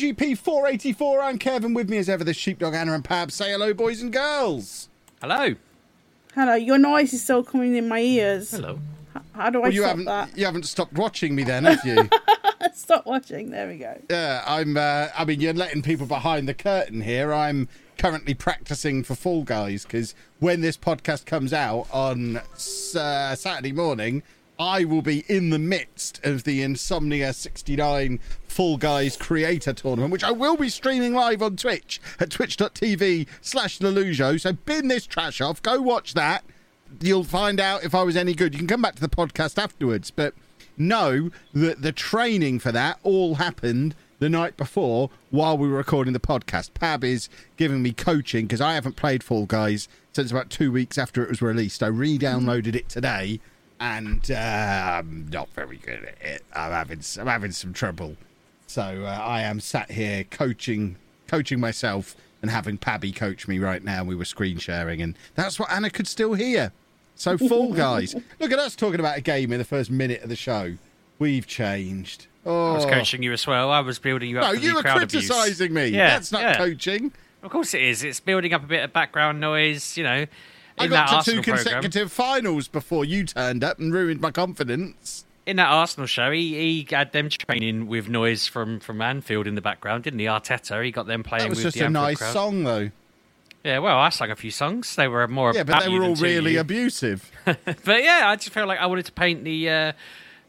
Hello, welcome to MGP 484. I'm Kevin. With me as ever, the sheepdog Anna and Pab. Say hello, boys and girls. Hello. Hello, your noise is still coming in my ears. Hello. H- How do I Well, you stop haven't that? you haven't stopped watching me then, have you? Stop watching. There we go. yeah, I'm. Uh, I mean, you're letting people behind the curtain here. I'm currently practicing for Fall Guys because when this podcast comes out on uh, Saturday morning, I will be in the midst of the Insomnia 69 Fall Guys Creator Tournament, which I will be streaming live on Twitch at twitch.tv slash Lelujo. So bin this trash off, go watch that. You'll find out if I was any good. You can come back to the podcast afterwards, but know that the training for that all happened the night before while we were recording the podcast. Pab is giving me coaching because I haven't played Fall Guys since about two weeks after it was released. I re downloaded it today and uh, I'm not very good at it. I'm having, I'm having some trouble. So uh, I am sat here coaching coaching myself and having Pabby coach me right now. We were screen sharing, and that's what Anna could still hear. So, Fall Guys, look at us talking about a game in the first minute of the show. We've changed. Oh, I was coaching you as well. I was building you up. No, you were crowd abuse. criticising me. Yeah, That's not yeah. coaching. Of course it is. It's building up a bit of background noise. You know, in I got to Arsenal two program. consecutive finals before you turned up and ruined my confidence. In that Arsenal show, he, he had them training with noise from from Anfield in the background, didn't he? Arteta, he got them playing That was with just the a Anfield nice crowd. song, though. Yeah, well, I sang a few songs. They were more. Yeah, but they were all really you. abusive. But yeah, I just felt like I wanted to paint the uh,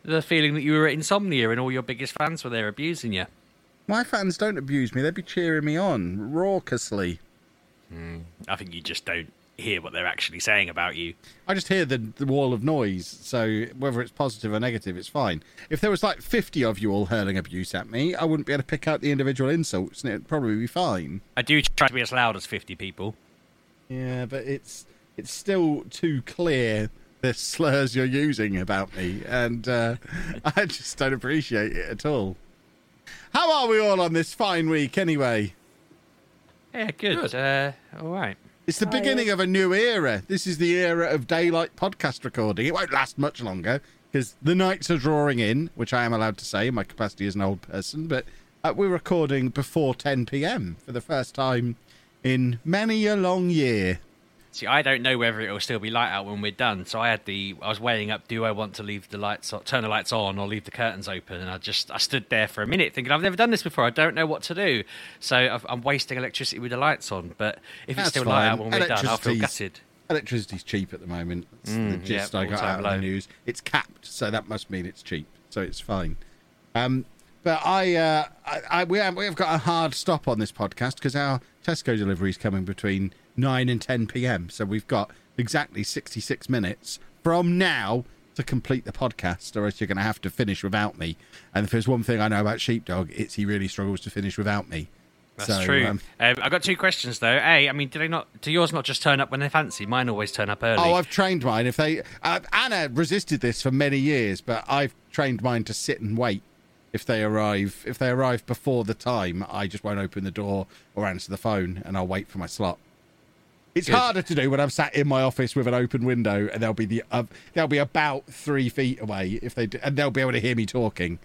the feeling that you were at insomnia and all your biggest fans were there abusing you. My fans don't abuse me; they'd be cheering me on raucously. I think you just don't hear what they're actually saying about you. I just hear the, the wall of noise, so whether it's positive or negative, it's fine. If there was like 50 of you all hurling abuse at me, I wouldn't be able to pick out the individual insults, and it'd probably be fine. I do try to be as loud as 50 people. Yeah, but it's it's still too clear the slurs you're using about me, and uh, I just don't appreciate it at all. How are we all on this fine week, anyway? Yeah, good. Uh, all right. It's the beginning of a new era. This is the era of daylight podcast recording. It won't last much longer because the nights are drawing in, which I am allowed to say in my capacity as an old person. But uh, we're recording before 10 p.m. for the first time in many a long year. See, I don't know whether it will still be light out when we're done. So I had the, I was weighing up: do I want to leave the lights, on, turn the lights on, or leave the curtains open? And I just, I stood there for a minute thinking, I've never done this before. I don't know what to do. So I've, I'm wasting electricity with the lights on. But if That's it's still light out when we're done, I'll feel gutted. electricity's cheap at the moment. It's the Mm, gist yeah, I got out of the news. It's capped, so that must mean it's cheap. So it's fine. Um, but I, uh, I, I we have, we have got a hard stop on this podcast because our Tesco delivery is coming between nine and ten p.m. So we've got exactly sixty-six minutes from now to complete the podcast, or else you're going to have to finish without me. And if there's one thing I know about Sheepdog, it's he really struggles to finish without me. That's So, true. um, Um, I got two questions though. A, I mean, do they not? Do yours not just turn up when they fancy? Mine always turn up early. Oh, I've trained mine. If they uh, Anna resisted this for many years, but I've trained mine to sit and wait. If they arrive, if they arrive before the time, I just won't open the door or answer the phone, and I'll wait for my slot. It's Good. harder to do when I'm sat in my office with an open window, and they'll be the uh, they'll be about three feet away if they do, and they'll be able to hear me talking.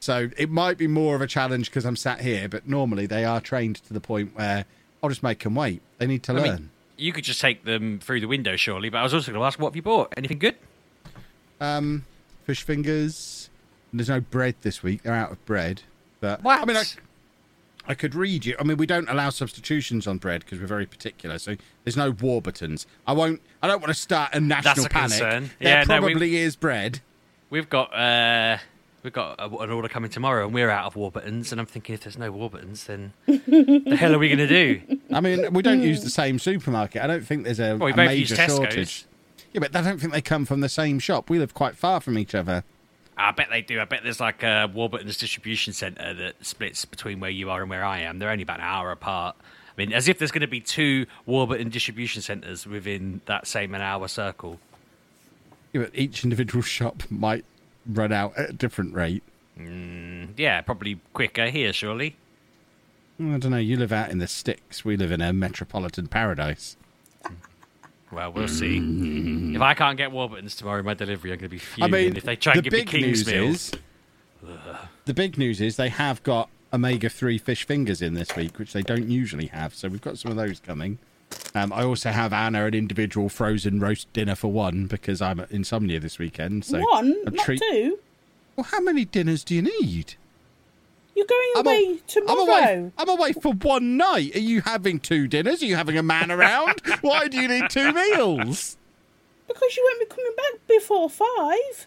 So it might be more of a challenge because I'm sat here, but normally they are trained to the point where I'll just make them wait. They need to I learn. mean, you could just take them through the window, surely. But I was also going to ask, what have you bought? Anything good? Um, fish fingers. There's no bread this week. They're out of bread. But What? I mean, I, I could read you. I mean, we don't allow substitutions on bread because we're very particular. So there's no Warburtons. I won't. I don't want to start a national That's a panic. concern. There Yeah, no, we- probably is bread. We've got uh, we've got a, an order coming tomorrow, and we're out of Warburtons. And I'm thinking, if there's no Warburtons, then the hell are we going to do? I mean, we don't use the same supermarket. I don't think there's a, Well, we a major shortage. Yeah, but I don't think they come from the same shop. We live quite far from each other. I bet they do. I bet there's like a Warburton's distribution centre that splits between where you are and where I am. They're only about an hour apart. I mean, as if there's going to be two Warburton distribution centres within that same an hour circle. Yeah, but each individual shop might run out at a different rate. Mm, yeah, probably quicker here, surely. I don't know. You live out in the sticks. We live in a metropolitan paradise. Well, we'll see. If I can't get Warburton's tomorrow in my delivery, I'm going to be I mean, if they try and the give me big King's news meals, is the big news is they have got omega three fish fingers in this week, which they don't usually have. So we've got some of those coming. Um, I also have Anna an individual frozen roast dinner for one because I'm at insomnia this weekend. So One, a not treat- two. Well, how many dinners do you need? You're going I'm, away a- tomorrow. I'm away. I'm away for one night. Are you having two dinners? Are you having a man around? Why do you need two meals? Because you won't be coming back before five.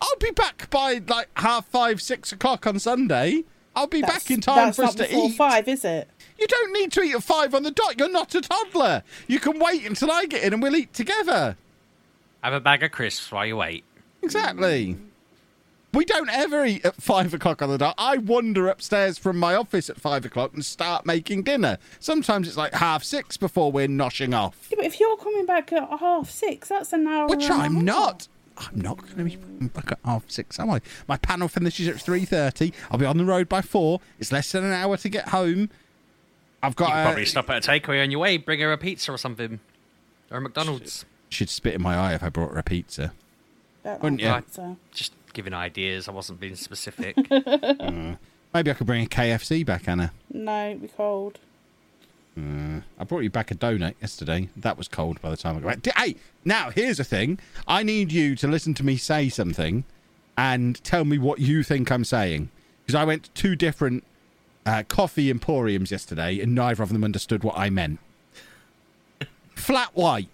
I'll be back by like half five, six o'clock on Sunday. I'll be That's- back in time for us to before eat. five, is it? You don't need to eat at five on the dot. You're not a toddler. You can wait until I get in and we'll eat together. have a bag of crisps while you wait. Exactly. We don't ever eat at five o'clock on the dot. I wander upstairs from my office at five o'clock and start making dinner. Sometimes it's like half six before we're noshing off. Yeah, but if you're coming back at half six, that's an hour. Which and a I'm half. not. I'm not going to be back at half six, am I? My panel finishes at three thirty. I'll be on the road by four. It's less than an hour to get home. I've got. You could probably stop at a takeaway on your way, bring her a pizza or something, or a McDonald's. She'd spit in my eye if I brought her a pizza. Wouldn't you? pizza. Just giving ideas. I wasn't being specific. Maybe I could bring a KFC back, Anna. No, it'd be cold. I brought you back a donut yesterday. That was cold by the time I got back. Hey, now here's the thing. I need you to listen to me say something and tell me what you think I'm saying. Because I went to two different uh, coffee emporiums yesterday and neither of them understood what I meant. Flat white.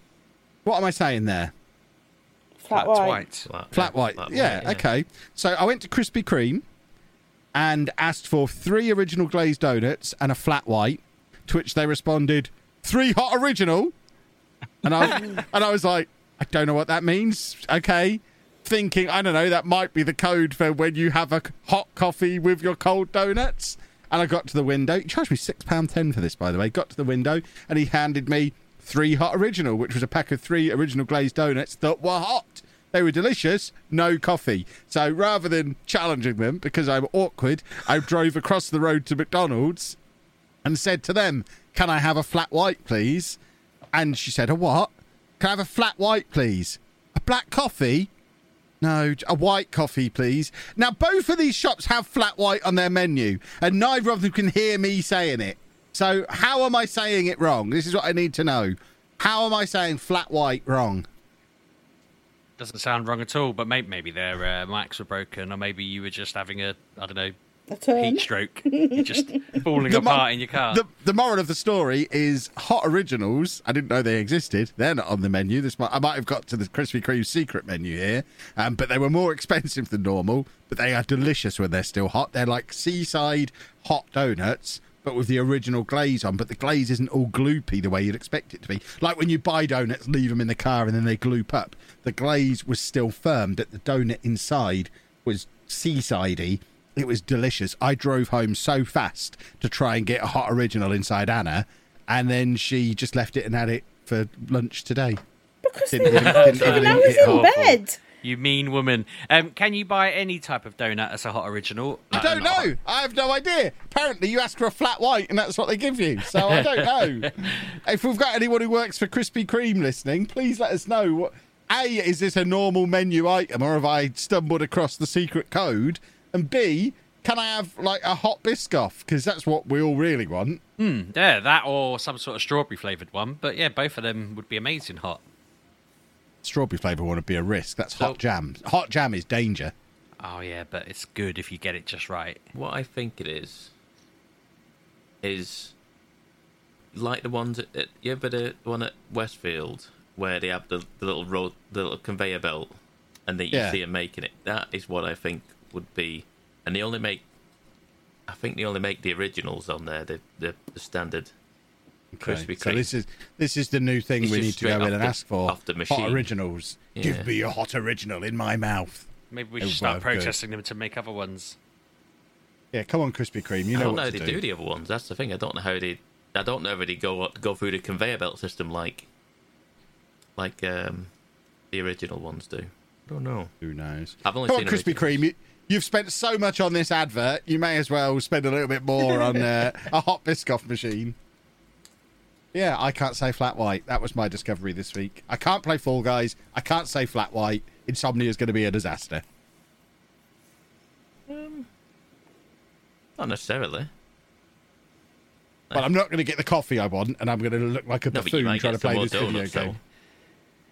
What am I saying there? Flat, Flat white. white. Flat white. yeah, okay. So I went to Krispy Kreme and asked for three original glazed donuts and a flat white, to which they responded, three hot original. And I, and I was like, I don't know what that means. Okay. Thinking, I don't know, that might be the code for when you have a hot coffee with your cold donuts. And I got to the window. He charged me £6.10 for this, by the way. Got to the window and he handed me three hot original, which was a pack of three original glazed donuts that were hot. They were delicious, no coffee. So rather than challenging them because I'm awkward, I drove across the road to McDonald's and said to them, Can I have a flat white, please? And she said, A what? Can I have a flat white, please? A black coffee? No, a white coffee, please. Now, both of these shops have flat white on their menu, and neither of them can hear me saying it. So, how am I saying it wrong? This is what I need to know. How am I saying flat white wrong? Doesn't sound wrong at all, but maybe, maybe their uh, mics were broken, or maybe you were just having a, I don't know, A turn. heat stroke. You're just falling The mo- apart in your car. The, the moral of the story is hot originals. I didn't know they existed. They're not on the menu. This might, I might have got to the Krispy Kreme secret menu here, um, but they were more expensive than normal. But they are delicious when they're still hot. They're like seaside hot donuts, but with the original glaze on. But the glaze isn't all gloopy the way you'd expect it to be. Like when you buy donuts, leave them in the car, and then they gloop up. The glaze was still firm, but the donut inside was seasidey. It was delicious. I drove home so fast to try and get a hot original inside Anna, and then she just left it and had it for lunch today. Because they Didn't were even- cold didn't even I was in awful. bed. You mean woman. Um, can you buy any type of donut as a hot original? I don't know. I have no idea. Apparently, you ask for a flat white, and that's what they give you. So I don't know. if we've got anyone who works for Krispy Kreme listening, please let us know. What A is this a normal menu item, or have I stumbled across the secret code? And B, can I have like a hot Biscoff? Because that's what we all really want. Yeah, that or some sort of strawberry flavoured one. But yeah, both of them would be amazing hot. Strawberry flavour would be a risk. That's So- hot jam. Hot jam is danger. Oh yeah, but it's good if you get it just right. What I think it is is like the ones at, at you ever the one at Westfield where they have the, the little road, the little conveyor belt, and they you Yeah. see them making it. That is what I think would be, and they only make. I think they only make the originals on there, the the, the standard. Krispy So Kreme. this is this is the new thing It's we need to go in and the- ask for. off the Hot originals. Yeah. Give me a hot original in my mouth. Maybe we Oh, should start wow, good. protesting them to make other ones. Yeah, come on, Krispy Kreme. You I know don't what know how to they do. do the other ones. That's the thing. I don't know how they. I don't know if they go go through the conveyor belt system like like um the original ones do. I don't know. Who knows? I've only Come on, seen Krispy originals. Kreme. You, you've spent so much on this advert. You may as well spend a little bit more on uh, a hot Biscoff machine. Yeah, I can't say flat white. That was my discovery this week. I can't play Fall Guys. I can't say flat white. Insomnia is going to be a disaster. Not necessarily. But I'm not going to get the coffee I want, and I'm going to look like a No, buffoon trying to play this video game.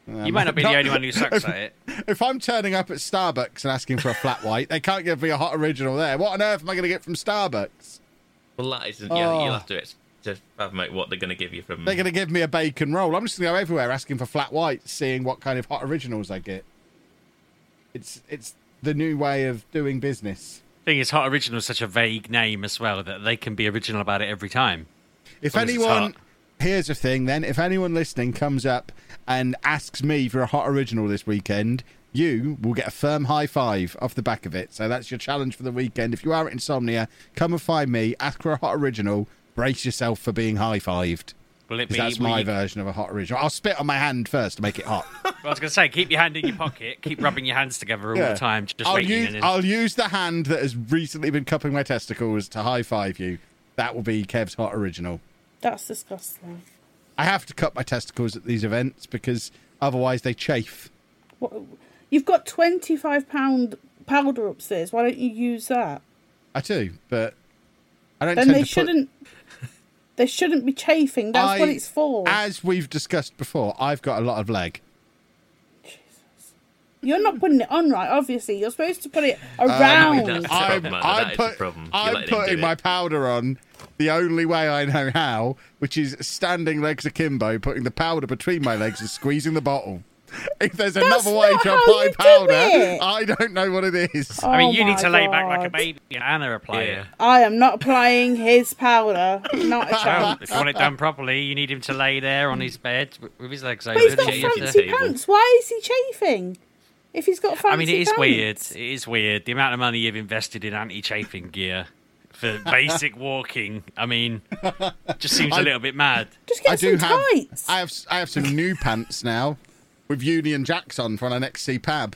Um, you might not be the only one who sucks at it. If I'm turning up at Starbucks and asking for a flat white, they can't give me a hot original there. What on earth am I going to get from Starbucks? Well, that isn't. Yeah, Oh. you'll have to ex- just have out what they're going to give you from. They're going to give me a bacon roll. I'm just going to go everywhere asking for flat whites, seeing what kind of hot originals I get. It's it's the new way of doing business. Thing is, hot original is such a vague name as well that they can be original about it every time. If long as it's anyone, here's the thing then, if anyone listening comes up and asks me for a hot original this weekend, you will get a firm high five off the back of it. So that's your challenge for the weekend. If you are at Insomnia, come and find me, ask for a hot original, brace yourself for being high fived. Will it be? That's my you- version of a hot original. I'll spit on my hand first to make it hot. Well, I was going to say, keep your hand in your pocket, keep rubbing your hands together all Yeah. the time, just I'll use, and I'll use the hand that has recently been cupping my testicles to high five you. That will be Kev's hot original. That's disgusting. I have to cut my testicles at these events because otherwise they chafe. What, you've got twenty-five pound powder upstairs. Why don't you use that? I do, but I don't. Then tend they to shouldn't. They shouldn't be chafing. That's what it's for. As we've discussed before, I've got a lot of leg. Jesus. You're not putting it on right. Obviously, you're supposed to put it Um, around. that's the I'm, problem. I'm, put- problem. I'm let him putting it. my powder on the only way I know how, which is standing legs akimbo, putting the powder between my legs and squeezing the bottle. If there's another way to apply you do powder. I don't know what it is. Oh I mean, Oh you need my to lay back like a baby and Anna apply Yeah. it. I am not applying his powder. Not a Well, chance. if you want it done properly, you need him to lay there on his bed with- with his legs But he's open. got Yeah, you have to fancy pants. Why is he chafing? If he's got fancy I mean, it is pants. weird. It is weird. The amount of money you've invested in anti-chafing gear for basic walking. I mean, just seems a I- little bit mad. Just get I do some have. tights. I have. I have some new pants now with Union Jacks on for when I next see Pab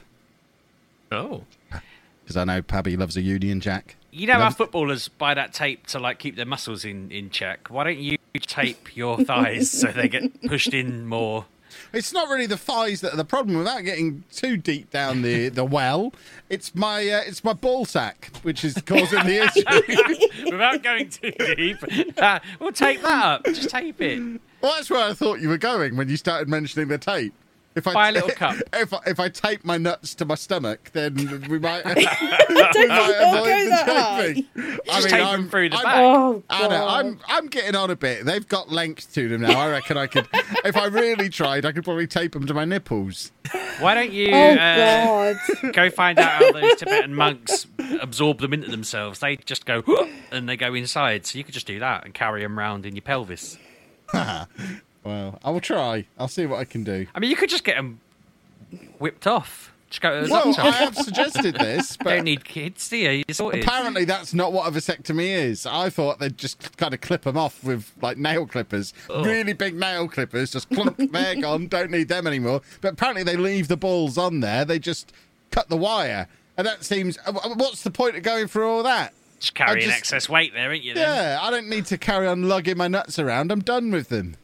Oh, because I know Pabby loves a Union Jack. You know how Loves- footballers buy that tape to like keep their muscles in in check. Why don't you tape your thighs so they get pushed in more? It's not really the thighs that are the problem. Without getting too deep down the, the well, it's my uh, it's my ball sack which is causing the issue. Without going too deep, uh, we'll tape that up. Just tape it. well, that's where I thought you were going when you started mentioning the tape. If I Buy a little cup. If I, if I tape my nuts to my stomach, then we might. Don't we you might not avoid go the that high? taping. I Just mean, tape I'm them through the I'm- back. Oh, Anna, I'm I'm getting on a bit. They've got length to them now. I reckon I could, if I really tried, I could probably tape them to my nipples. Why don't you Oh, uh, God. go find out how those Tibetan monks absorb them into themselves? They just go and they go inside. So you could just do that and carry them around in your pelvis. Well, I will try. I'll see what I can do. I mean, you could just get them whipped off. Just go to the Well, doctor. I have suggested this, but Don't need kids, do you? You're sorted. apparently that's not what a vasectomy is. I thought they'd just kind of clip them off with like nail clippers, really big nail clippers, just clunk, they're gone, don't need them anymore. But apparently they leave the balls on there, they just cut the wire. And that seems, uh, what's the point of going through all that? Just carrying just- excess weight there, ain't you? Then? Yeah, I don't need to carry on lugging my nuts around. I'm done with them.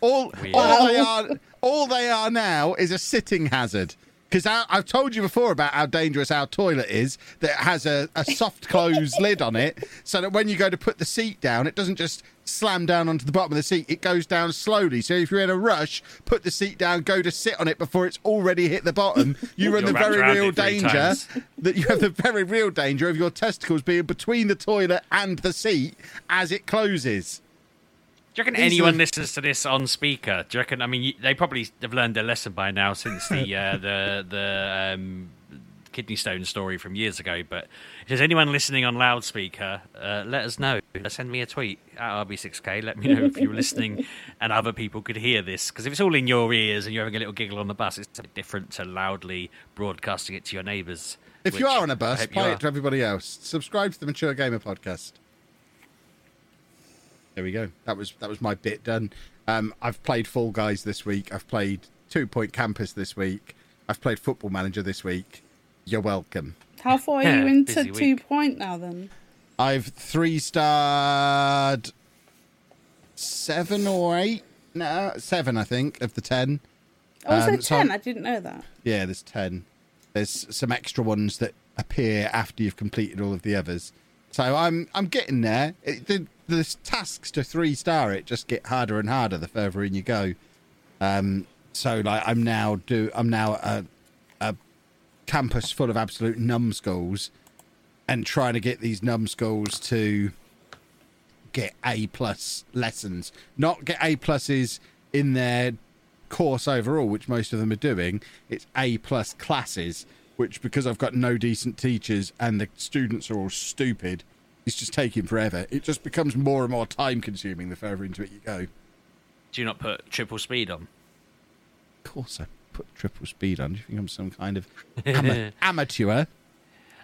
All, Weird. all they are, all they are now is a sitting hazard. Because I've told you before about how dangerous our toilet is. That has a, a soft close lid on it, so that when you go to put the seat down, it doesn't just slam down onto the bottom of the seat. It goes down slowly. So if you're in a rush, put the seat down, go to sit on it before it's already hit the bottom. You run You're the very real danger times. that you have the very real danger of your testicles being between the toilet and the seat as it closes. Do you reckon anyone listens to this on speaker? Do you reckon? I mean, they probably have learned their lesson by now since the uh, the the um, kidney stone story from years ago. But if there's anyone listening on loudspeaker, uh, let us know. Send me a tweet at RB6K. Let me know if you're listening and other people could hear this. Because if it's all in your ears and you're having a little giggle on the bus, it's a bit different to loudly broadcasting it to your neighbours. If you are on a bus, play it to everybody else. Subscribe to the Mature Gamer podcast. There we go. That was that was my bit done. Um, I've played Fall Guys this week. I've played Two Point Campus this week. I've played Football Manager this week. You're welcome. How far are you into two week. point now then? I've three starred seven or eight. No, seven, I think, of the ten. Oh, was Um, there so 10? I'm- I didn't know that. Yeah, there's 10. There's some extra ones that appear after you've completed all of the others. So I'm I'm getting there. It, the, the tasks to three star it just get harder and harder the further in you go. Um, so like I'm now do I'm now a, a campus full of absolute numbskulls, and trying to get these numbskulls to get A plus lessons, not get A pluses in their course overall, which most of them are doing. It's A plus classes, which because I've got no decent teachers and the students are all stupid, it's just taking forever. It just becomes more and more time consuming the further into it you go. Do you not put triple speed on? Of course, I put triple speed on. Do you think I'm some kind of ama- amateur?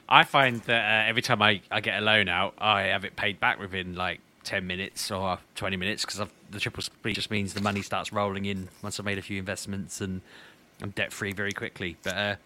I find that uh, every time I, I get a loan out, I have it paid back within like 10 minutes or 20 minutes because the triple speed just means the money starts rolling in once I've made a few investments and I'm debt free very quickly. But uh,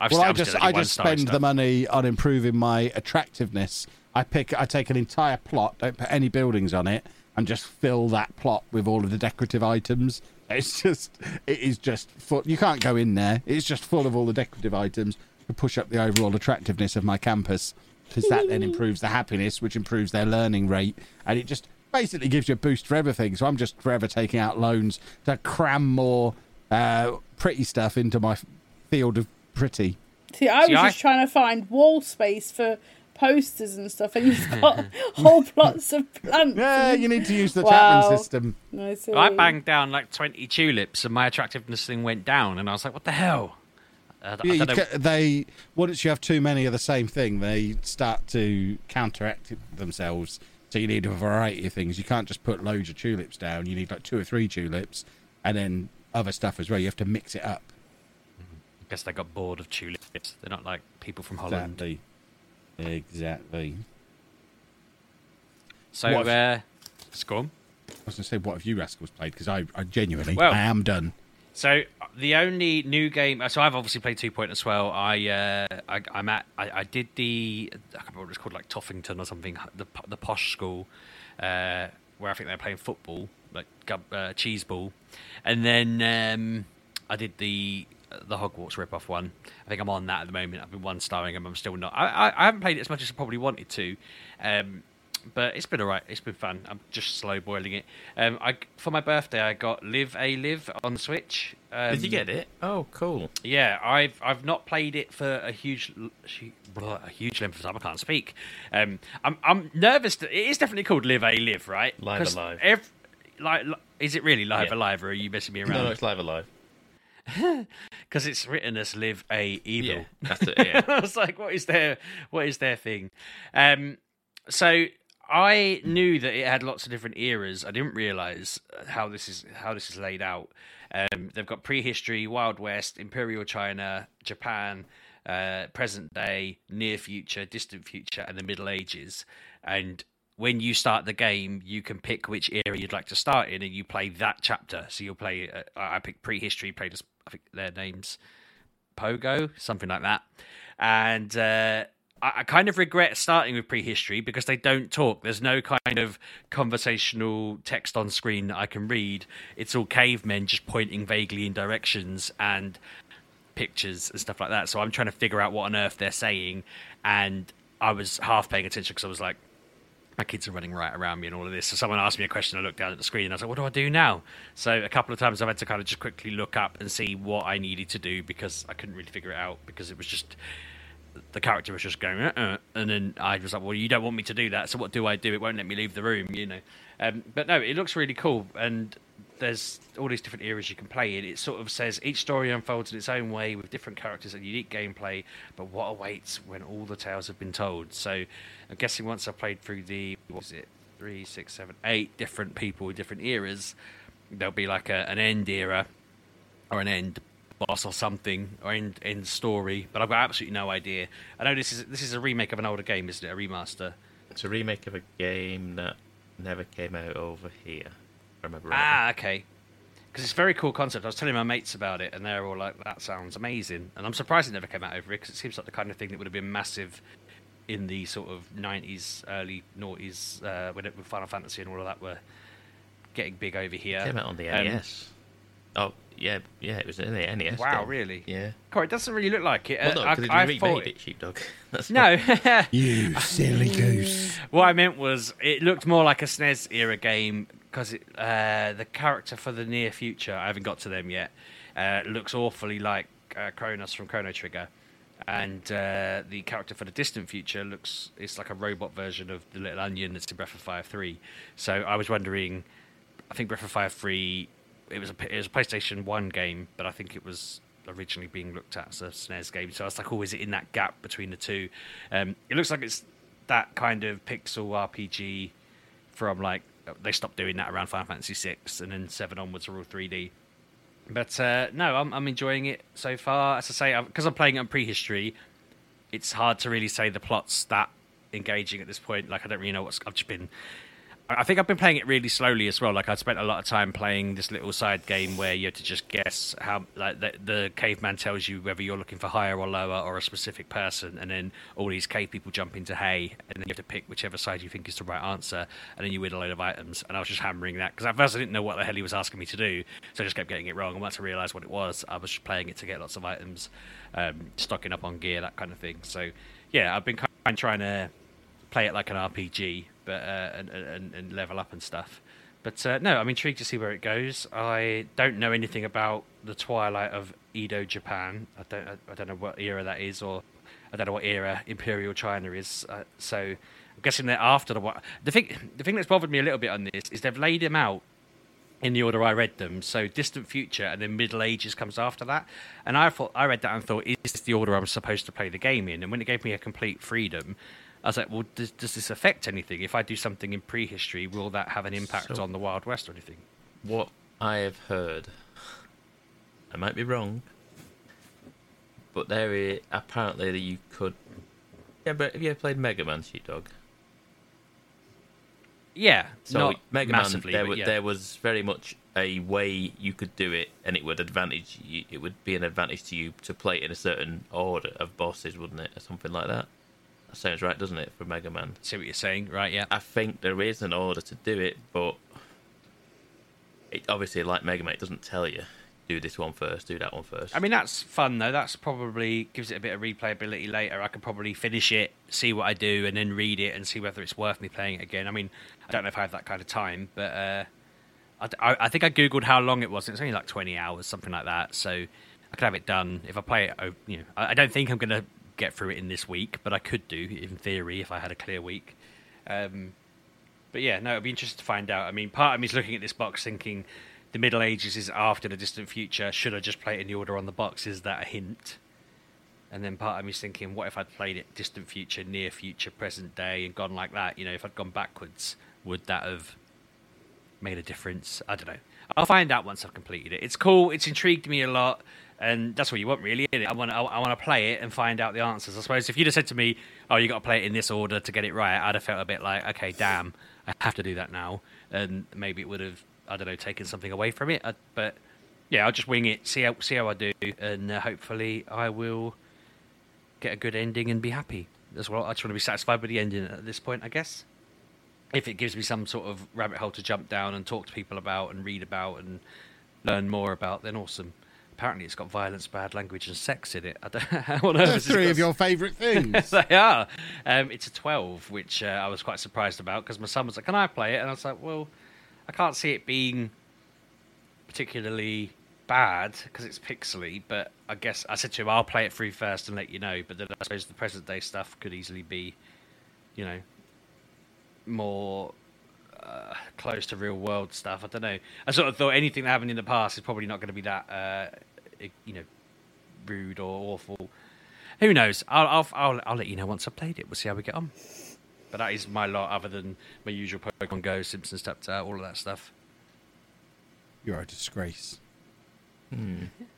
I've well, st- I just I just spend stuff. the money on improving my attractiveness. I pick I take an entire plot, don't put any buildings on it, and just fill that plot with all of the decorative items. It's just it is just full. You can't go in there. It's just full of all the decorative items to push up the overall attractiveness of my campus. Because that then improves the happiness, which improves their learning rate, and it just basically gives you a boost for everything. So I'm just forever taking out loans to cram more uh, pretty stuff into my field of pretty. See, I was See, I- just trying to find wall space for posters and stuff, and you've got whole plots of plants. Yeah, you need to use the Wow. Chapman system. I see. I banged down like 20 tulips and my attractiveness thing went down and I was like, what the hell? Uh, Yeah, you don't know. ca- they once you have too many of the same thing, they start to counteract themselves. So you need a variety of things. You can't just put loads of tulips down. You need like two or three tulips, and then other stuff as well. You have to mix it up. I guess they got bored of tulips. They're not like people from Holland. Exactly. Exactly. So, What uh, let's go on. I was going to say, what have you rascals played? Because I, I genuinely, Well- I am done. So the only new game. So I've obviously played Two Point as well. I, uh, I I'm at. I, I did the. I can't remember what it's called, like Toffington or something. The the posh school, uh, where I think they're playing football, like uh, cheese ball, and then um, I did the the Hogwarts rip-off one. I think I'm on that at the moment. I've been one starring them. I'm still not. I, I, I haven't played it as much as I probably wanted to. Um, but it's been alright. It's been fun. I'm just slow boiling it. Um, I for my birthday I got Live a Live on Switch. Um, Did you get it? Oh, cool. Yeah, I've I've not played it for a huge a huge length of time. I can't speak. Um, I'm I'm nervous. That, it is definitely called Live a Live, right? Live Alive. ev- like, li- is it really Live Yeah. Alive, or are you messing me around? No, no, it's live alive. because it's written as Live a Evil. Yeah, that's it. Yeah. I was like, what is their what is their thing? Um, so I knew that it had lots of different eras. I didn't realize how this is how this is laid out. Um, they've got prehistory, Wild West, Imperial China, Japan, uh, present day, near future, distant future, and the Middle Ages. And when you start the game, you can pick which era you'd like to start in, and you play that chapter. So you'll play. Uh, I picked prehistory. Played as I think their names Pogo, something like that. And uh, I, I kind of regret starting with prehistory because they don't talk. There's no kind of conversational text on screen that I can read. It's all cavemen just pointing vaguely in directions and pictures and stuff like that. So I'm trying to figure out what on earth they're saying. And I was half paying attention because I was like, my kids are running right around me and all of this. So someone asked me a question, I looked down at the screen and I was like, what do I do now? So a couple of times I've had to kind of just quickly look up and see what I needed to do because I couldn't really figure it out because it was just the character was just going, uh-uh. and then I was like, well, you don't want me to do that, so what do I do? It won't let me leave the room, you know. Um, but no, it looks really cool, and there's all these different eras you can play in. It sort of says each story unfolds in its own way with different characters and unique gameplay, but what awaits when all the tales have been told? So I'm guessing once I've played through the, what was it, three, six, seven, eight different people with different eras, there'll be like a, an end era or an end boss or something or end end story, but I've got absolutely no idea. I know this is this is a remake of an older game, isn't it? A remaster. It's a remake of a game that never came out over here. If I remember right. Ah, okay. Because it's a very cool concept. I was telling my mates about it, and they're all like, "That sounds amazing." And I'm surprised it never came out over here because it seems like the kind of thing that would have been massive in the sort of 90s, early noughties, uh, when it, when Final Fantasy and all of that were getting big over here. Came out on the Um, NES. Oh yeah, yeah, it was in the NES. Wow, game. really? Yeah. Cool, it doesn't really look like it. Well, no, Uh, because I, I they thought it, Sheepdog. That's No. You silly goose. what I meant was it looked more like a SNES era game because uh, the character for the near future, I haven't got to them yet, uh, looks awfully like uh, Crono from Chrono Trigger. And uh, the character for the distant future looks it's like a robot version of the Little Onion that's in Breath of Fire 3. So I was wondering, I think Breath of Fire 3, it was a, it was a PlayStation 1 game, but I think it was originally being looked at as a SNES game. So I was like, oh, is it in that gap between the two? Um, it looks like it's that kind of pixel RPG from like they stopped doing that around Final Fantasy six, and then seven onwards are all three D. But uh, no, I'm I'm enjoying it so far. As I say, because I'm playing it on prehistory, it's hard to really say the plot's that engaging at this point. Like I don't really know what's. I've just been. I think I've been playing it really slowly as well. Like I spent a lot of time playing this little side game where you have to just guess how, like the, the caveman tells you whether you're looking for higher or lower or a specific person, and then all these cave people jump into hay, and then you have to pick whichever side you think is the right answer, and then you win a load of items. And I was just hammering that because at first I didn't know what the hell he was asking me to do, so I just kept getting it wrong. And once I realised what it was, I was just playing it to get lots of items, um, stocking up on gear, that kind of thing. So yeah, I've been kind of trying to play it like an RPG, but uh, and, and and level up and stuff. But uh, no, I'm intrigued to see where it goes. I don't know anything about the twilight of Edo, Japan. I don't I, don't know what era that is, or I don't know what era Imperial China is. Uh, so I'm guessing they're after the what. The thing the thing that's bothered me a little bit on this is they've laid him out in the order I read them. So distant future and then Middle Ages comes after that. And I thought I read that and thought, is this the order I'm supposed to play the game in? And when it gave me a complete freedom, I was like, well, does, does this affect anything? If I do something in prehistory, will that have an impact So- on the Wild West or anything? What I have heard, I might be wrong, but there is apparently that you could. Yeah, but have you ever played Mega Man Sheepdog? Yeah, So not Mega massively, Man, there, but yeah. there was very much a way you could do it, and it would advantage you. It would be an advantage to you to play it in a certain order of bosses, wouldn't it, or something like that? That sounds right, doesn't it, for Mega Man? See what you're saying, right? Yeah. I think there is an order to do it, but it obviously, like Mega Man, it doesn't tell you. do this one first, do that one first. I mean, that's fun though. That's probably gives it a bit of replayability later. I could probably finish it, see what I do, and then read it and see whether it's worth me playing it again. I mean, I don't know if I have that kind of time, but uh, I, I, think I googled how long it was. It's only like twenty hours, something like that. So I could have it done if I play it. oh, You know, I, I don't think I'm going to get through it in this week, but I could do in theory if I had a clear week. Um, but yeah, no, it'd be interesting to find out. I mean, part of me is looking at this box thinking the Middle Ages is after the distant future. Should I just play it in the order on the box? Is that a hint? And then part of me is thinking, what if I'd played it distant future, near future, present day, and gone like that? You know, if I'd gone backwards, would that have made a difference? I don't know. I'll find out once I've completed it. It's cool. It's intrigued me a lot, and that's what you want, really. I want to, I want to play it and find out the answers. I suppose if you'd have said to me, "Oh, you got to play it in this order to get it right," I'd have felt a bit like, "Okay, damn, I have to do that now," and maybe it would have, I don't know, taken something away from it. I, but yeah, I'll just wing it, see how see how I do, and uh, hopefully I will get a good ending and be happy as well. I just want to be satisfied with the ending at this point, I guess. If it gives me some sort of rabbit hole to jump down and talk to people about and read about and learn more about, then awesome. Apparently, it's got violence, bad language, and sex in it. I don't how on earth has Three got of your favourite things. they are. Um, it's a 12, which uh, I was quite surprised about because my son was like, Can I play it? And I was like, Well, I can't see it being particularly bad because it's pixely, but I guess I said to him, I'll play it through first and let you know. But then I suppose the present day stuff could easily be, you know, more uh, close to real world stuff. I don't know. I sort of thought anything that happened in the past is probably not going to be that, uh, you know, rude or awful. Who knows? I'll, I'll I'll I'll let you know once I've played it. We'll see how we get on. But that is my lot, other than my usual Pokemon Go, Simpsons Tapped Out, all of that stuff. You're a disgrace.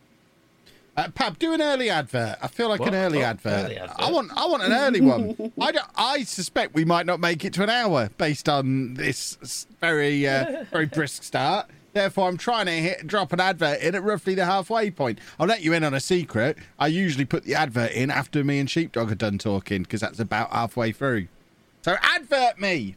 Uh, Pab, do an early advert. I feel like What? an early Oh, advert. early advert. I want, I want an early one. I, don't- I suspect we might not make it to an hour based on this very, uh, very brisk start. Therefore, I'm trying to hit, drop an advert in at roughly the halfway point. I'll let you in on a secret. I usually put the advert in after me and Sheepdog are done talking because that's about halfway through. So, advert me.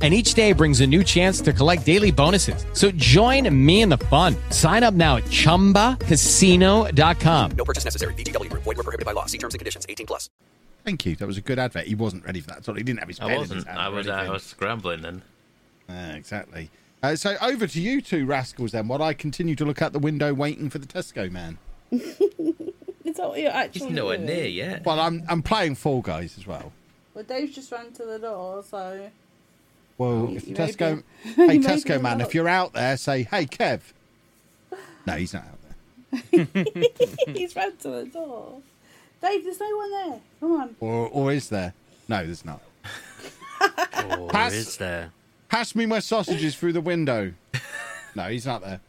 And each day brings a new chance to collect daily bonuses. So join me in the fun. Sign up now at chumbacasino.com. No purchase necessary. VGW Group. Void were prohibited by law. See terms and conditions. 18 plus. Thank you. That was a good advert. He wasn't ready for that. So he didn't have his pen I in his wasn't. I was. Uh, I was scrambling then. Ah, exactly. Uh, so over to you two rascals then, while I continue to look out the window waiting for the Tesco man. Is that what you're actually He's nowhere doing? near yet. Well, I'm I'm playing Fall Guys as well. Well, Dave's just ran to the door, so Well, oh, if Tesco, hey you may be Tesco man, allowed. if you're out there, say hey Kev. No, he's not out there. he's ran to the door. Dave, there's no one there. Come on. Or or is there? No, there's not. Or Pass. is there? Pass me my sausages through the window. No, he's not there.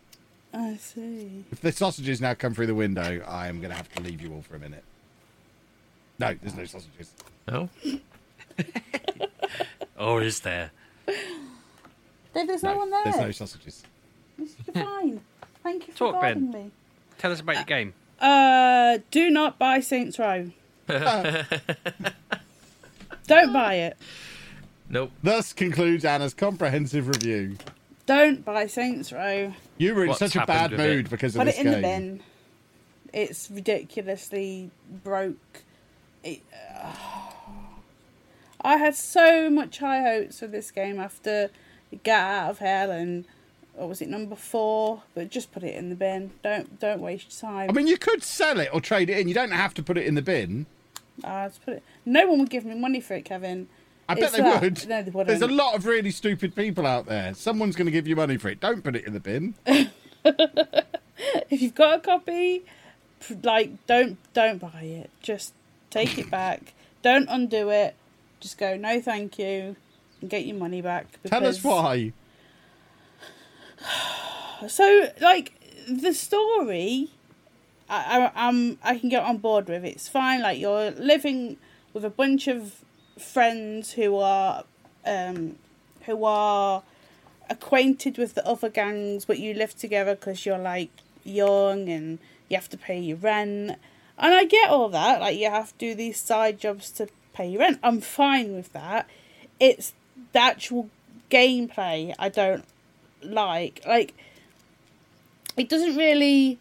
I see. If the sausages now come through the window, I am going to have to leave you all for a minute. No, there's no sausages. No. Or is there? Dave, there's no, one there. There's no sausages. You're fine. Thank you for Talk, Ben. me. Tell us about your game. Uh, do not buy Saints Row. Don't buy it. Nope. Thus concludes Anna's comprehensive review. Don't buy Saints Row. You were in What's such a happened bad with it? mood because of Put this it in the game. bin. It's ridiculously broke. It, I had so much high hopes for this game after Gat Out of Hell and what was it number four? But just put it in the bin. Don't don't waste time. I mean, you could sell it or trade it in. You don't have to put it in the bin. Ah, just put it. No one would give me money for it, Kevin. I bet they that- would. No, they wouldn't. There's a lot of really stupid people out there. Someone's going to give you money for it. Don't put it in the bin. if you've got a copy, like don't don't buy it. Just take it back. Don't undo it. Just go no, thank you, and get your money back. Tell us why. So, like the story, I, I um I can get on board with. It's fine. Like you're living with a bunch of friends who are um who are acquainted with the other gangs, but you live together because you're like young and you have to pay your rent. And I get all that. Like you have to do these side jobs to pay your rent. I'm fine with that. It's the actual gameplay I don't like. Like it doesn't really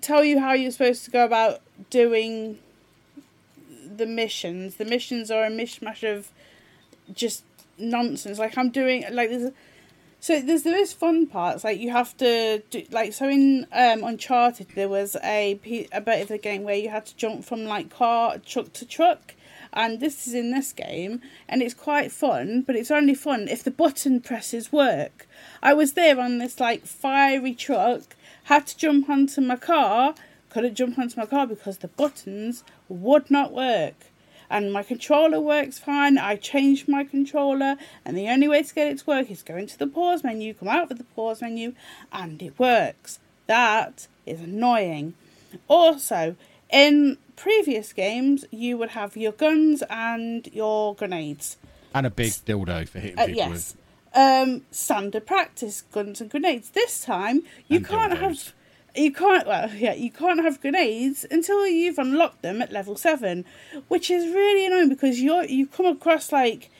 tell you how you're supposed to go about doing the missions. The missions are a mishmash of just nonsense. Like I'm doing like there's so there's there is fun parts like you have to do like so in um Uncharted there was a a bit of the game where you had to jump from like car truck to truck and this is in this game and it's quite fun but it's only fun if the button presses work. I was there on this like fiery truck had to jump onto my car couldn't jump onto my car because the buttons would not work and my controller works fine. I changed my controller, and the only way to get it to work is go into the pause menu, come out of the pause menu, and it works. That is annoying. Also, in previous games, you would have your guns and your grenades. And a big dildo for hitting Uh, people yes. Um, standard practice guns and grenades. This time you And can't dildos. have you can't well yeah you can't have grenades until you've unlocked them at level seven, which is really annoying because you're you come across like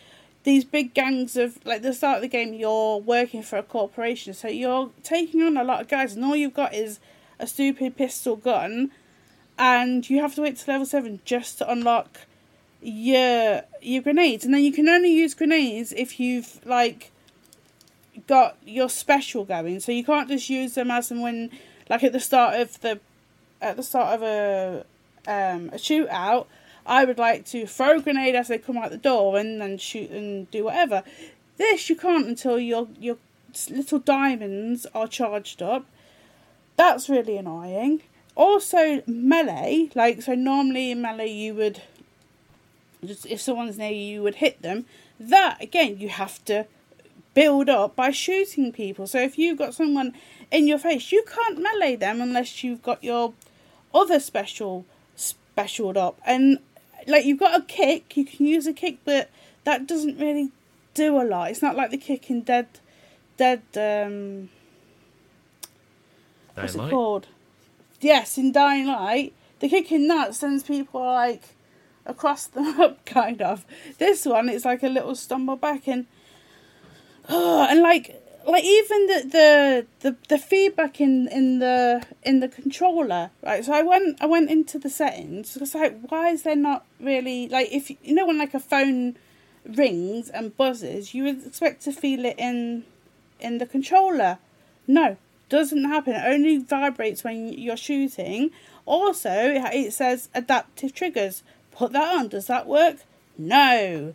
these big gangs of like the start of the game you're working for a corporation so you're taking on a lot of guys and all you've got is a stupid pistol gun and you have to wait to level seven just to unlock your your grenades. And then you can only use grenades if you've like got your special going. So you can't just use them as and when like at the start of the at the start of a um a shootout i would like to throw a grenade as they come out the door and then shoot and do whatever. This you can't until your your little diamonds are charged up. That's really annoying also melee like so normally in melee you would just if someone's near you you would hit them. That again you have to build up by shooting people. So if you've got someone in your face you can't melee them unless you've got your other special specialed up. And like you've got a kick you can use a kick but that doesn't really do a lot. It's not like the kick in dead dead um what's Dying it called yes in dying light the kicking that sends people like across the map kind of. This one it's like a little stumble back and oh, and like like even the, the the the feedback in in the in the controller right? So i went i went into the settings because like why is there not really like if you know when like a phone rings and buzzes you would expect to feel it in in the controller. No doesn't happen it only vibrates when you're shooting also it says adaptive triggers put that on does that work no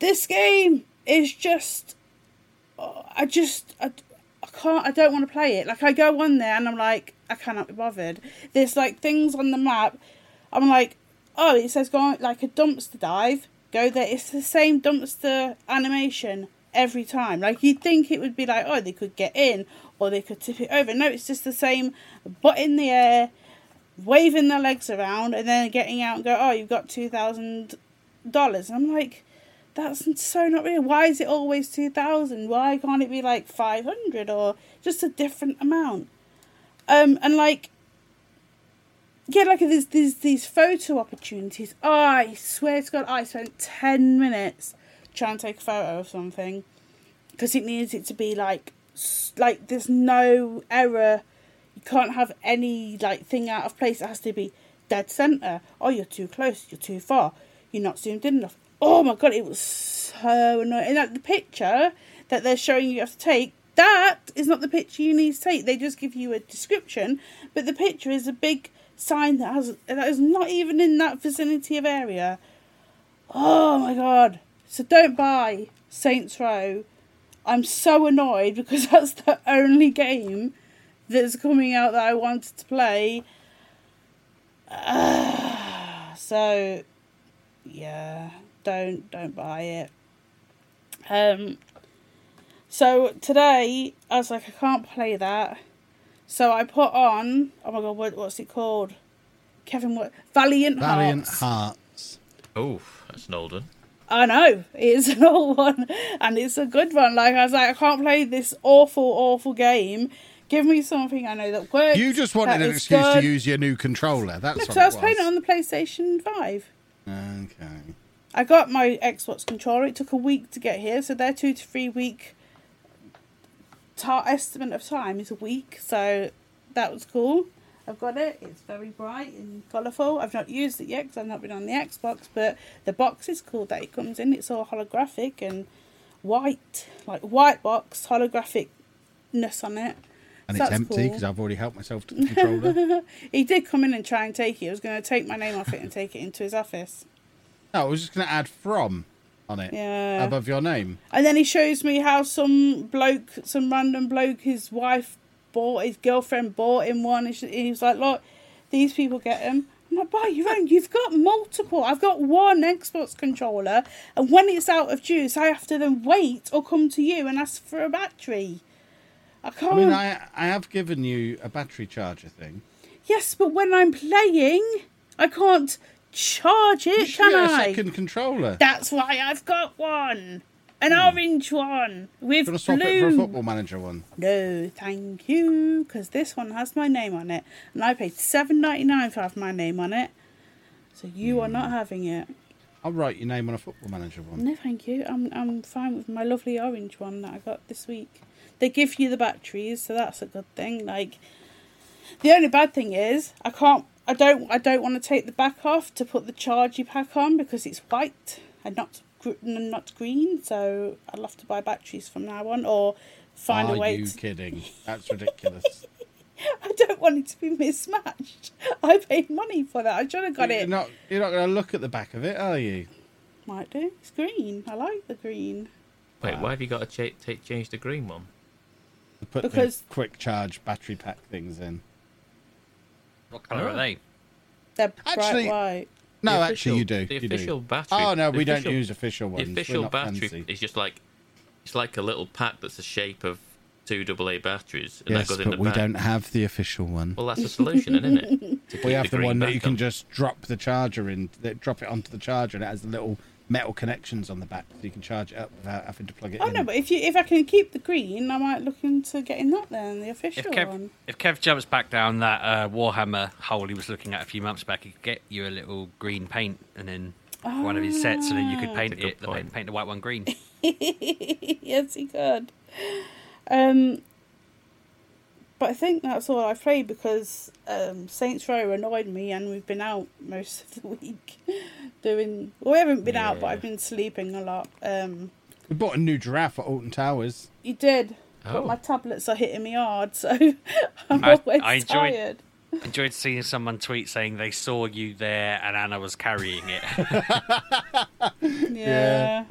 this game is just I just I, I can't I don't want to play it. Like I go on there and I'm like I cannot be bothered. There's like things on the map. I'm like, oh, it says go on like a dumpster dive. Go there. It's the same dumpster animation every time. Like you'd think it would be like, oh, they could get in or they could tip it over. No, it's just the same butt in the air, waving their legs around, and then getting out and go, oh, you've got two thousand dollars. And I'm like, that's so not real. Why is it always two thousand? Why can't it be like five hundred or just a different amount? Um, and like, yeah, like there's these these photo opportunities. Oh, I swear to God, I spent ten minutes trying to take a photo of something because it needs it to be like like there's no error. You can't have any like thing out of place. It has to be dead center. Oh, you're too close. You're too far. You're not zoomed in enough. Oh my god, it was so annoying. And like the picture that they're showing you have to take, that is not the picture you need to take. They just give you a description, but the picture is a big sign that has that is not even in that vicinity of area. Oh my god. So don't buy Saints Row. I'm so annoyed because that's the only game that's coming out that I wanted to play. Ah, so yeah, don't don't buy it. Um so today I was like I can't play that. So I put on oh my god, what, what's it called? Kevin what Valiant Hearts. Valiant Hearts. Oh, that's an old one. I know it's an old one, and it's a good one. Like I was like, I can't play this awful, awful game. Give me something I know that works. You just wanted an excuse good. to use your new controller. That's No, what I was was. playing it on the PlayStation Five. Okay. I got my Xbox controller. It took a week to get here, so their two to three week ta- estimate of time is a week. So that was cool. I've got it. It's very bright and colourful. I've not used it yet because I've not been on the Xbox, but the box is cool that it comes in. It's all holographic and white, like white box, holographicness on it. And So it's empty cool. because I've already helped myself to the controller. he did come in and try and take it. I was going to take my name off it and take it into his office. no, I was just going to add from on it Yeah. above your name. And then he shows me how some bloke, some random bloke, his wife bought, his girlfriend bought him one. And she- he was like, "Look, these people get them." I'm like, "Buy your own. You've got multiple. I've got one Xbox controller, and when it's out of juice, I have to then wait or come to you and ask for a battery. I can't. I mean, I I have given you a battery charger thing. Yes, but when I'm playing, I can't charge You it, should can get a I? second controller. That's why I've got one. An orange one with Do you want to swap blue. it for a football manager one? No, thank you, because this one has my name on it, and I paid seven ninety nine for have my name on it. So you are Hmm. not having it. I'll write your name on a football manager one. No, thank you. I'm I'm fine with my lovely orange one that I got this week. They give you the batteries, so that's a good thing. Like, the only bad thing is I can't. I don't. I don't want to take the back off to put the chargy pack on because it's white and not not green. So I'll have to buy batteries from now on, or find Are a way. Are you to- kidding? That's ridiculous. I don't want it to be mismatched. I paid money for that. I should have got you're it. not you're not going to look at the back of it, are you? Might do. It's green. I like the green. Wait, why have you got to cha- take change the green one? To put Because- the quick charge battery pack things in. What colour are oh. they? They're Actually- bright white. No, The actually, you do. The you do. official battery. Oh no, the we don't official- use official ones. The official battery fancy. is just like it's like a little pack that's the shape of two AA batteries, and Yes, that goes but in the we back. don't have the official one. Well, that's a solution, isn't it? We have the, green one that you can on. just drop the charger in, drop it onto the charger, and it has a little metal connections on the back, so you can charge it up without having to plug it Oh in. Oh no, but if you if I can keep the green, I might look into getting that then, the If official Kev, one. if Kev jumps back down that uh, Warhammer hole he was looking at a few months back, he could get you a little green paint and then one of his sets, and then you could paint That's a good it, the paint, paint the white one green. yes, he could. Um, but I think that's all I've played because um, Saints Row annoyed me, and we've been out most of the week doing. Well, we haven't been out, but I've been sleeping a lot. Um, We bought a new giraffe at Alton Towers. you did, Oh. but my tablets are hitting me hard, so I'm I- always I enjoyed- tired. Enjoyed seeing someone tweet saying they saw you there and Anna was carrying it. Yeah.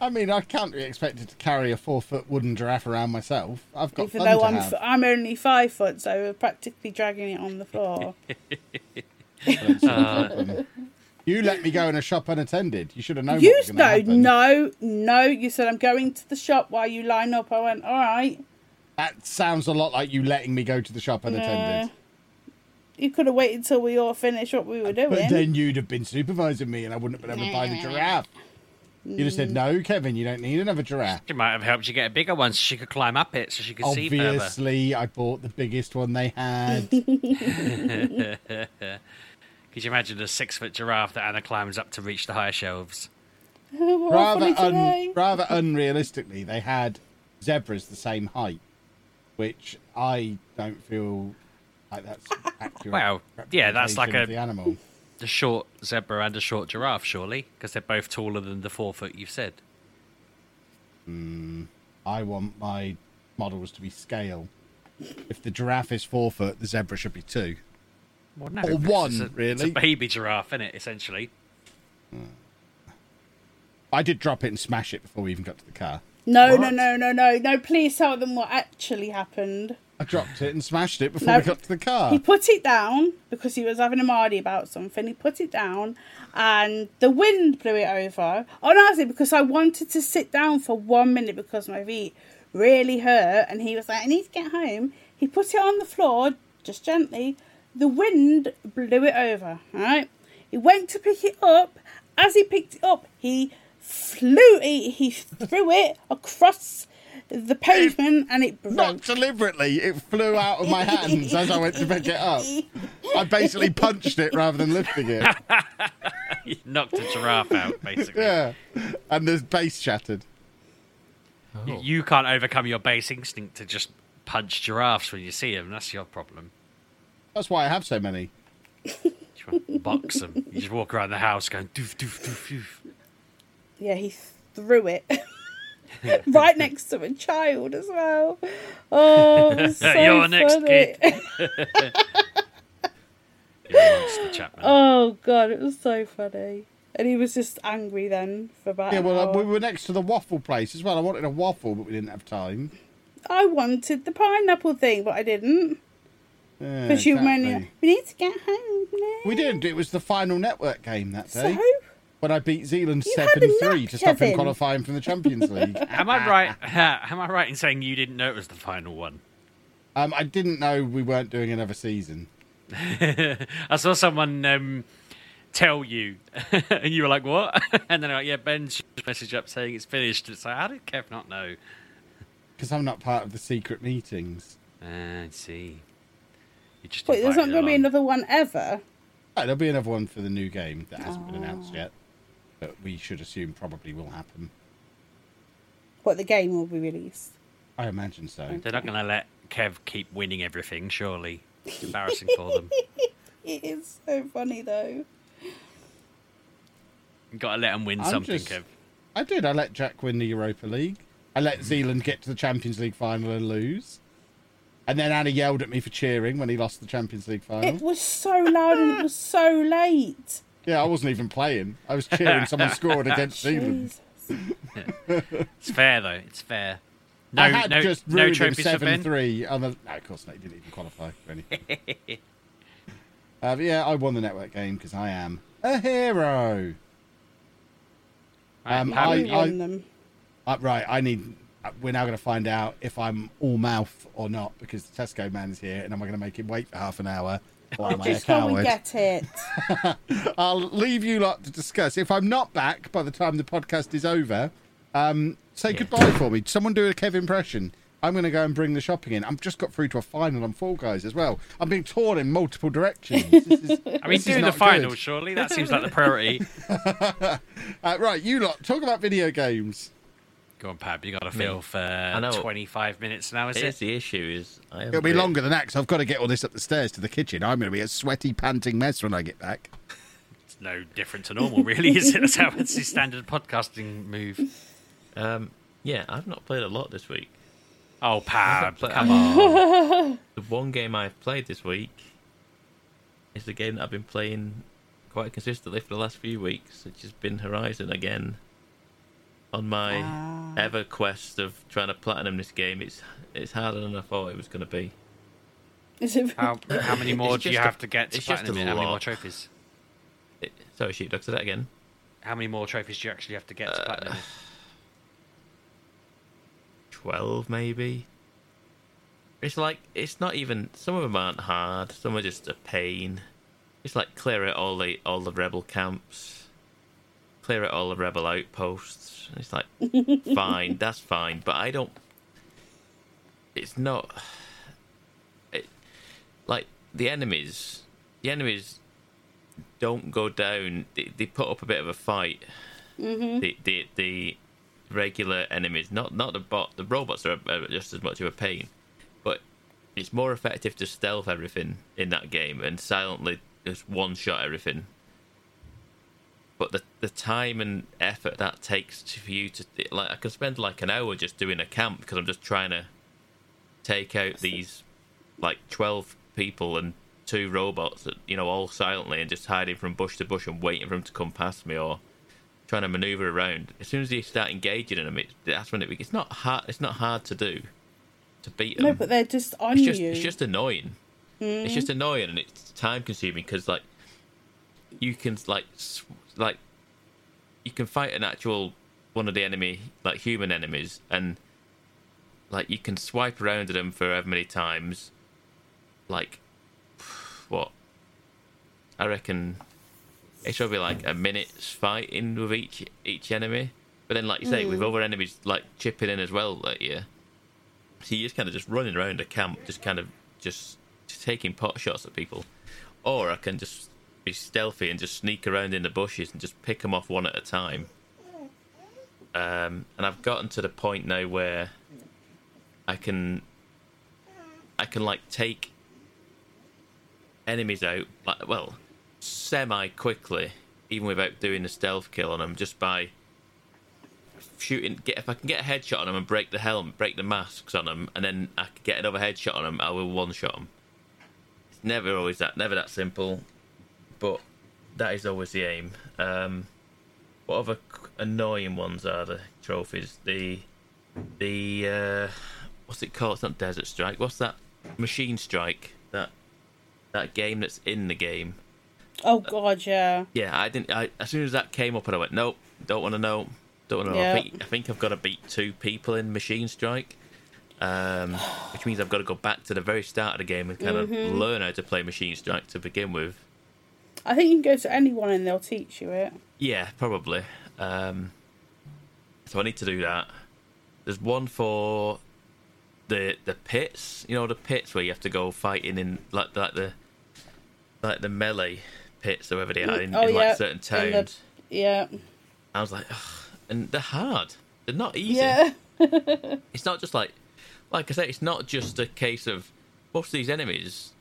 I mean, I can't be expected to carry a four foot wooden giraffe around myself. I've got Even though to I'm have. f- I'm only five foot, so we're practically dragging it on the floor. Don't see the problem. You let me go in a shop unattended. You should have known. you what was no, happen. no, no. You said I'm going to the shop while you line up. I went, all right. That sounds a lot like you letting me go to the shop unattended. You could have waited till we all finished what we were doing. But then you'd have been supervising me, and I wouldn't have been able to buy the giraffe. You'd have said, "No, Kevin, you don't need another giraffe." She might have helped you get a bigger one so she could climb up it so she could see further. Obviously, I bought the biggest one they had. Could you imagine a six foot giraffe that Anna climbs up to reach the higher shelves? We're rather un, rather unrealistically, they had zebras the same height, which I don't feel like that's accurate. Well, yeah, that's like a the animal. The short zebra and a short giraffe, surely, because they're both taller than the four foot you've said. Hmm. I want my models to be scale. If the giraffe is four foot, the zebra should be two. Well, no, or one, it's a, really. It's a baby giraffe, isn't it? Essentially. I did drop it and smash it before we even got to the car. No, no, no, no, no, no. Please tell them what actually happened. I dropped it and smashed it before No. we got to the car. He put it down because he was having a mardy about something. He put it down, and the wind blew it over. Oh, no, honestly, because I wanted to sit down for one minute because my feet really hurt, and he was like, "I need to get home." He put it on the floor just gently. The wind blew it over. All right. He went to pick it up. As he picked it up, he flew. He, he threw it across the pavement, and it broke. Not deliberately, it flew out of my hands as I went to pick it up. I basically punched it rather than lifting it. You knocked a giraffe out, basically. Yeah, and the base shattered. Y- You can't overcome your base instinct to just punch giraffes when you see them. That's your problem. That's why I have so many. You want box them. You just walk around the house going doof doof doof doof. Yeah, he threw it right next to a child as well. Oh, so You're next, funny. kid. You're monster, Chapman. oh god, it was so funny. And he was just angry then for about. Yeah, an well, uh, we were next to the waffle place as well. I wanted a waffle, but we didn't have time. I wanted the pineapple thing, but I didn't Yeah, because you were exactly. only. We need to get home. now." We didn't. It was the final network game that day. So When I beat Zealand You seven three to stop him qualifying from the Champions League. Am I right? Am I right in saying you didn't know it was the final one? Um, I didn't know we weren't doing another season. I saw someone um, tell you, and you were like, "What?" And then like, "Yeah, Ben's message up saying it's finished." It's like, how did Kev not know? Because I'm not part of the secret meetings. Ah, I see. You just wait, there's not going to be another one ever. Right, there'll be another one for the new game that hasn't been Oh. announced yet. But we should assume probably will happen. What the game will be released. I imagine so. They're not going to let Kev keep winning everything, surely. It's embarrassing for them. It is so funny though. You've got to let them win I'm something, just- Kev. I did. I let Jack win the Europa League. I let Zealand get to the Champions League final and lose. And then Anna yelled at me for cheering when he lost the Champions League final. It was so loud and it was so late. Yeah, I wasn't even playing. I was cheering someone scored against Zealand. It's fair, though. It's fair. No, I had no, just no ruined trophies for Ben. 7 3. On the... No, of course not. He didn't even qualify for anything. uh, but yeah, I won the network game because I am a hero. Um, How I, many- You them. I, right, I need. uh, We're now going to find out if I'm all mouth or not because the Tesco man is here, and am I going to make him wait for half an hour? Or am I a Just go and coward? get it. I'll leave you lot to discuss. If I'm not back by the time the podcast is over, um, say goodbye for me. Someone do a Kev impression. I'm going to go and bring the shopping in. I've just got through to a final on Fall Guys as well. I'm being torn in multiple directions. This is, I mean, this is doing the final, good. surely. That seems like the priority. Uh, right, you lot, talk about video games. Go on, Pab. You got to Me. fill for I know. 25 minutes now, is Here's it? the issue: is I It'll be really- longer than that because I've got to get all this up the stairs to the kitchen. I'm going to be a sweaty, panting mess when I get back. It's no different to normal, really, is it? That's how it's the standard podcasting move. Um, yeah, I've not played a lot this week. Oh, Pab, But come on. The one game I've played this week is the game that I've been playing quite consistently for the last few weeks, which has been Horizon again. On my Ah. ever quest of trying to platinum this game, it's it's harder than I thought it was going to be. Is it? How, how many more It's do you a- have to get to it's just platinum? it? How many more trophies? It, sorry, sheepdog, say that again. How many more trophies do you actually have to get to platinum? Twelve, maybe. It's like it's not even. Some of them aren't hard. Some are just a pain. It's like clear out all the all the rebel camps, clear out all the rebel outposts. It's like fine, that's fine, but I don't. It's not. It, like the enemies, the enemies don't go down. They, they put up a bit of a fight, Mhm. the, the the regular enemies, not not the bot. The robots are, are just as much of a pain, but it's more effective to stealth everything in that game and silently just one shot everything. But the the time and effort that takes to, for you to like, I can spend like an hour just doing a camp because I'm just trying to take out these like twelve people and two robots that you know all silently and just hiding from bush to bush and waiting for them to come past me or trying to maneuver around. As soon as you start engaging in them, it, that's when it it's not hard. It's not hard to do to beat them. No, but they're just on it's just you. it's just annoying. It's Mhm. just annoying and it's time consuming because like you can like sw- like you can fight an actual one of the enemy like human enemies and like you can swipe around at them for however many times. Like what? I reckon it's probably like a minute's fighting with each each enemy. But then like you say with Mm. other enemies like chipping in as well at yeah so you're just kind of just running around a camp just kind of just taking pot shots at people. Or i can just be stealthy and just sneak around in the bushes and just pick them off one at a time. Um, and i've gotten to the point now where i can i can like take enemies out like well semi quickly even without doing a stealth kill on them just by shooting get if i can get a headshot on them and break the helmet break the masks on them and then i can get another headshot on them i will one shot them it's never always that never that simple but that is always the aim um what other annoying ones are the trophies the the uh what's it called it's not desert strike what's that machine strike that that game that's in the game Oh god, yeah. yeah, I didn't. I, as soon as that came up, and I went, nope, don't want to know, don't want to know. Yeah. I think I I've got to beat two people in Machine Strike, um, which means I've got to go back to the very start of the game and kind Mhm. of learn how to play Machine Strike to begin with. I think you can go to anyone and they'll teach you it. Yeah, probably. Um, so I need to do that. There's one for the the pits. You know the pits where you have to go fighting in like like the like the melee pits or whatever they are in, oh in yeah. like certain in the- towns. yeah. I was like, Ugh. and they're hard. They're not easy. Yeah. It's not just like, like I say, it's not just a case of most of these enemies.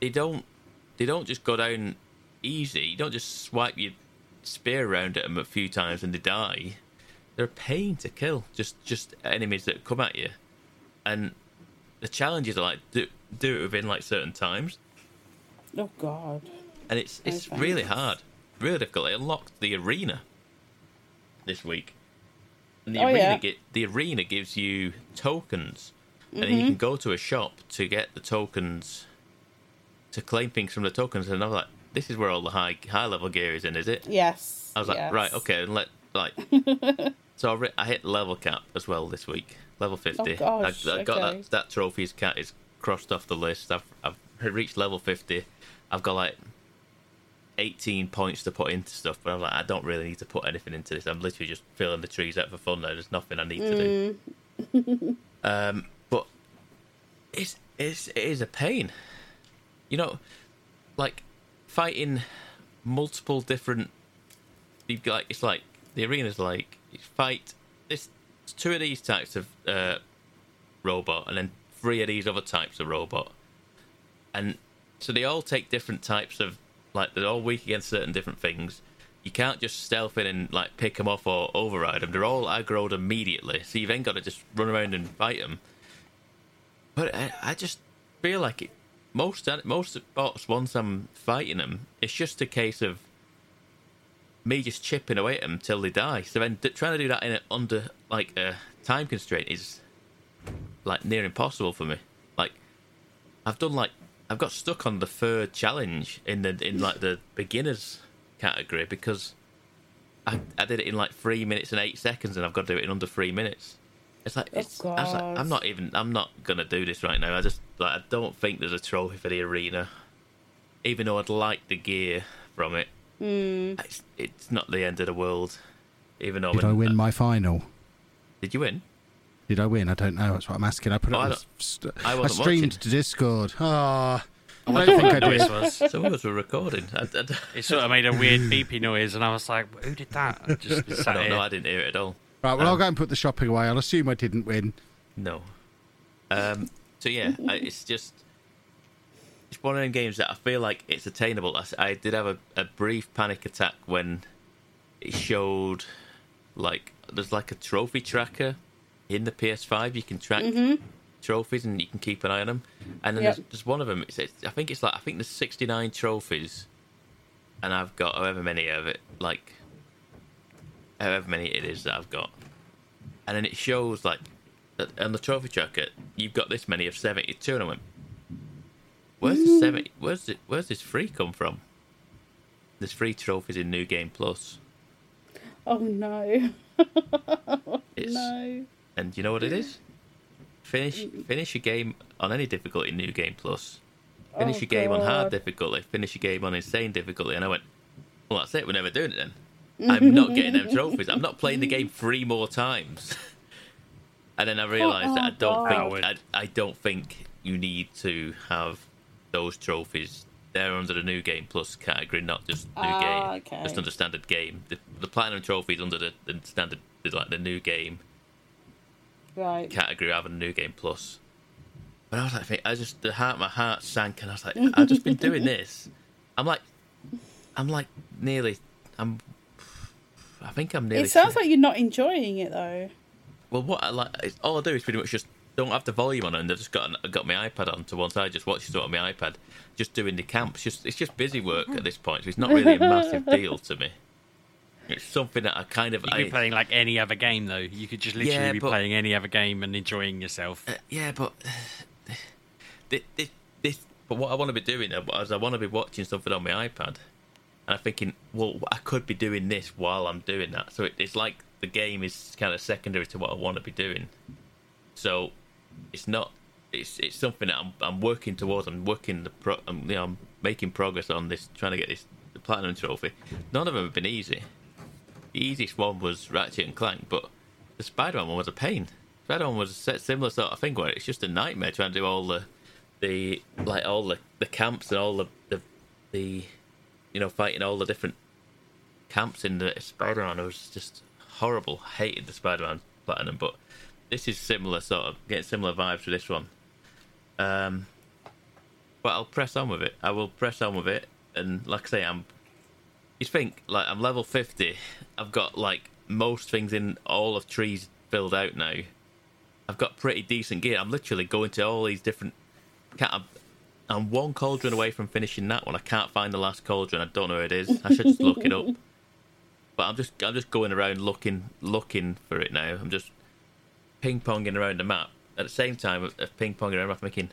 They don't, they don't just go down easy. You don't just swipe your spear around at them a few times and they die. They're a pain to kill. Just, just enemies that come at you, and the challenges are like do do it within like certain times Oh god. and it's it's really hard, really difficult. It unlocked the arena this week, and the Oh, arena yeah. gi- the arena gives you tokens, and you mm-hmm. can go to a shop to get the tokens, to claim things from the tokens. And I'm like, this is where all the high high level gear is in, is it? Yes. I was like, yes. right, okay, and let like. so I, re- I hit level cap as well this week, level fifty. Oh, gosh, I, I got okay. that that trophies cat is crossed off the list. I've I've reached level fifty. I've got like eighteen points to put into stuff, but I'm like, I don't really need to put anything into this. I'm literally just filling the trees out for fun now. There's nothing I need to do. Mm. Um, but it's it's it is a pain. You know, like fighting multiple different. You've got it's like the arena's like you fight this two of these types of uh, robot and then three of these other types of robot, and so they all take different types of like they're all weak against certain different things. You can't just stealth in and like pick them off or override them. They're all aggroed immediately, so you've then got to just run around and fight them. But I, I just feel like it, most most bots once I'm fighting them, it's just a case of me just chipping away at them till they die. So then trying to do that in a, under like a time constraint is like near impossible for me. Like I've done like I've got stuck on the third challenge in the in like the beginners category because I, I did it in like three minutes and eight seconds and I've got to do it in under three minutes. It's like it's, I was like, I'm not even I'm not gonna do this right now. I just like I don't think there's a trophy for the arena, even though I'd like the gear from it. Mm. It's, it's not the end of the world. Even though Did I'm- I win my final? Did you win? Did I win? I don't know. That's what I'm asking. I put it Oh, I on st- I I streamed watching. to Discord. Ah, I don't don't think think I did. was. Some of us were recording. I, I, It sort of made a weird beepy noise, and I was like, "Who did that?" I just I sat don't here. know. I didn't hear it at all. Right, well, Um, I'll go and put the shopping away. I'll assume I didn't win. No. Um, so yeah, I, it's just it's one of them games that I feel like it's attainable. I did have a, a brief panic attack when it showed like there's like a trophy tracker in the PS5. You can track trophies and you can keep an eye on them. And then Yep. there's, there's one of them. It's, it's, I think it's like I think there's 69 trophies, and I've got however many of it, like however many it is that I've got. And then it shows like on the trophy tracker, you've got this many of 72, and I went, "Where's the 70? Where's it? Where's this free come from? There's free trophies in New Game Plus. Oh no. No. And you know what it is? Finish mm. finish your game on any difficulty in New Game Plus. Finish Oh, your game on hard difficulty. Finish your game on insane difficulty. And I went, well, that's it. We're never doing it then. I'm not getting them trophies. I'm not playing the game three more times. and then I realised that I don't God. think I, I don't think you need to have those trophies. They're under the new game plus category, not just new Ah, game, okay. just under standard game. The, the platinum trophies under the, the standard, the, like the new game Right. category rather than new game plus. But I was like, I just the heart, my heart sank, and I was like, I've just been doing this. I'm like, I'm like nearly, I'm, I think I'm nearly. It sounds like you're not enjoying it though. Well, what I like, it's, all I do is pretty much just don't have the volume on, and I've just got got my iPad on to one side, just watching it on my iPad, just doing the camps. Just it's just busy work at this point, so it's not really a massive deal to me. It's something that I kind of You could I, be playing like any other game, though. You could just literally Yeah, be but- playing any other game and enjoying yourself. Uh, yeah, but this, this, this, but what I want to be doing is I want to be watching something on my iPad, and I'm thinking, well, I could be doing this while I'm doing that. So it, it's like the game is kind of secondary to what I want to be doing. So it's not. It's it's something that I'm I'm working towards. I'm working the pro. I'm, you know, I'm making progress on this, trying to get this the platinum trophy. None of them have been easy. The easiest one was Ratchet and Clank, but the Spider-Man one was a pain. Spider-Man was a similar sort of thing where it's just a nightmare trying to do all the, the like all the, the camps and all the, the the, you know, fighting all the different camps in the Spider-Man. It was just horrible. Hated the Spider-Man Platinum, but this is similar sort of getting similar vibes to this one. Um, but I'll press on with it. I will press on with it, and like I say, I'm. You think like I'm level fifty. I've got like most things in all of trees filled out now. I've got pretty decent gear. I'm literally going to all these different. Can't, I'm, I'm one cauldron away from finishing that one. I can't find the last cauldron. I don't know where it is. I should just look it up. But I'm just I'm just going around looking looking for it now. I'm just ping ponging around the map. At the same time ping ponging around, the map, I'm thinking,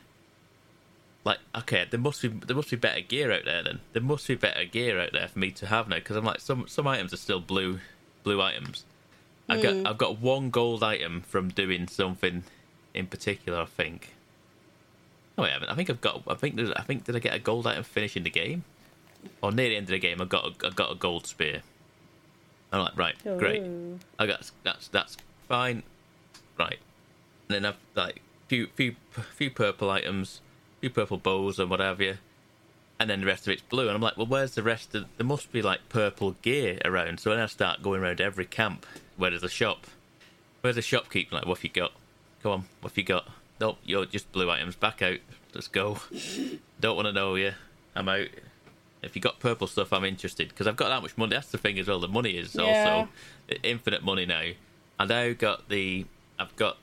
like, okay, there must be there must be better gear out there. Then there must be better gear out there for me to have now. Because I'm like, some some items are still blue blue items. I've got hmm. I've got one gold item from doing something in particular. I think. No, I haven't. I think I've got. I think there's, I think did I get a gold item finishing the game, or near the end of the game? I got a, I got a gold spear. I'm like, right, oh. great. I got that's that's fine, right. And then I've like few few few purple items, few purple bows and what have you, and then the rest of it's blue. And I'm like, well, where's the rest of? There must be like purple gear around. So then I start going around every camp where there's a shop. Where's the shopkeep? Like, what have you got? Come on, what have you got? Nope, you're just blue items. Back out. Let's go. Don't want to know you. I'm out. If you got purple stuff, I'm interested because I've got that much money. That's the thing as well. The money is Yeah. also infinite money now. I now got the. I've got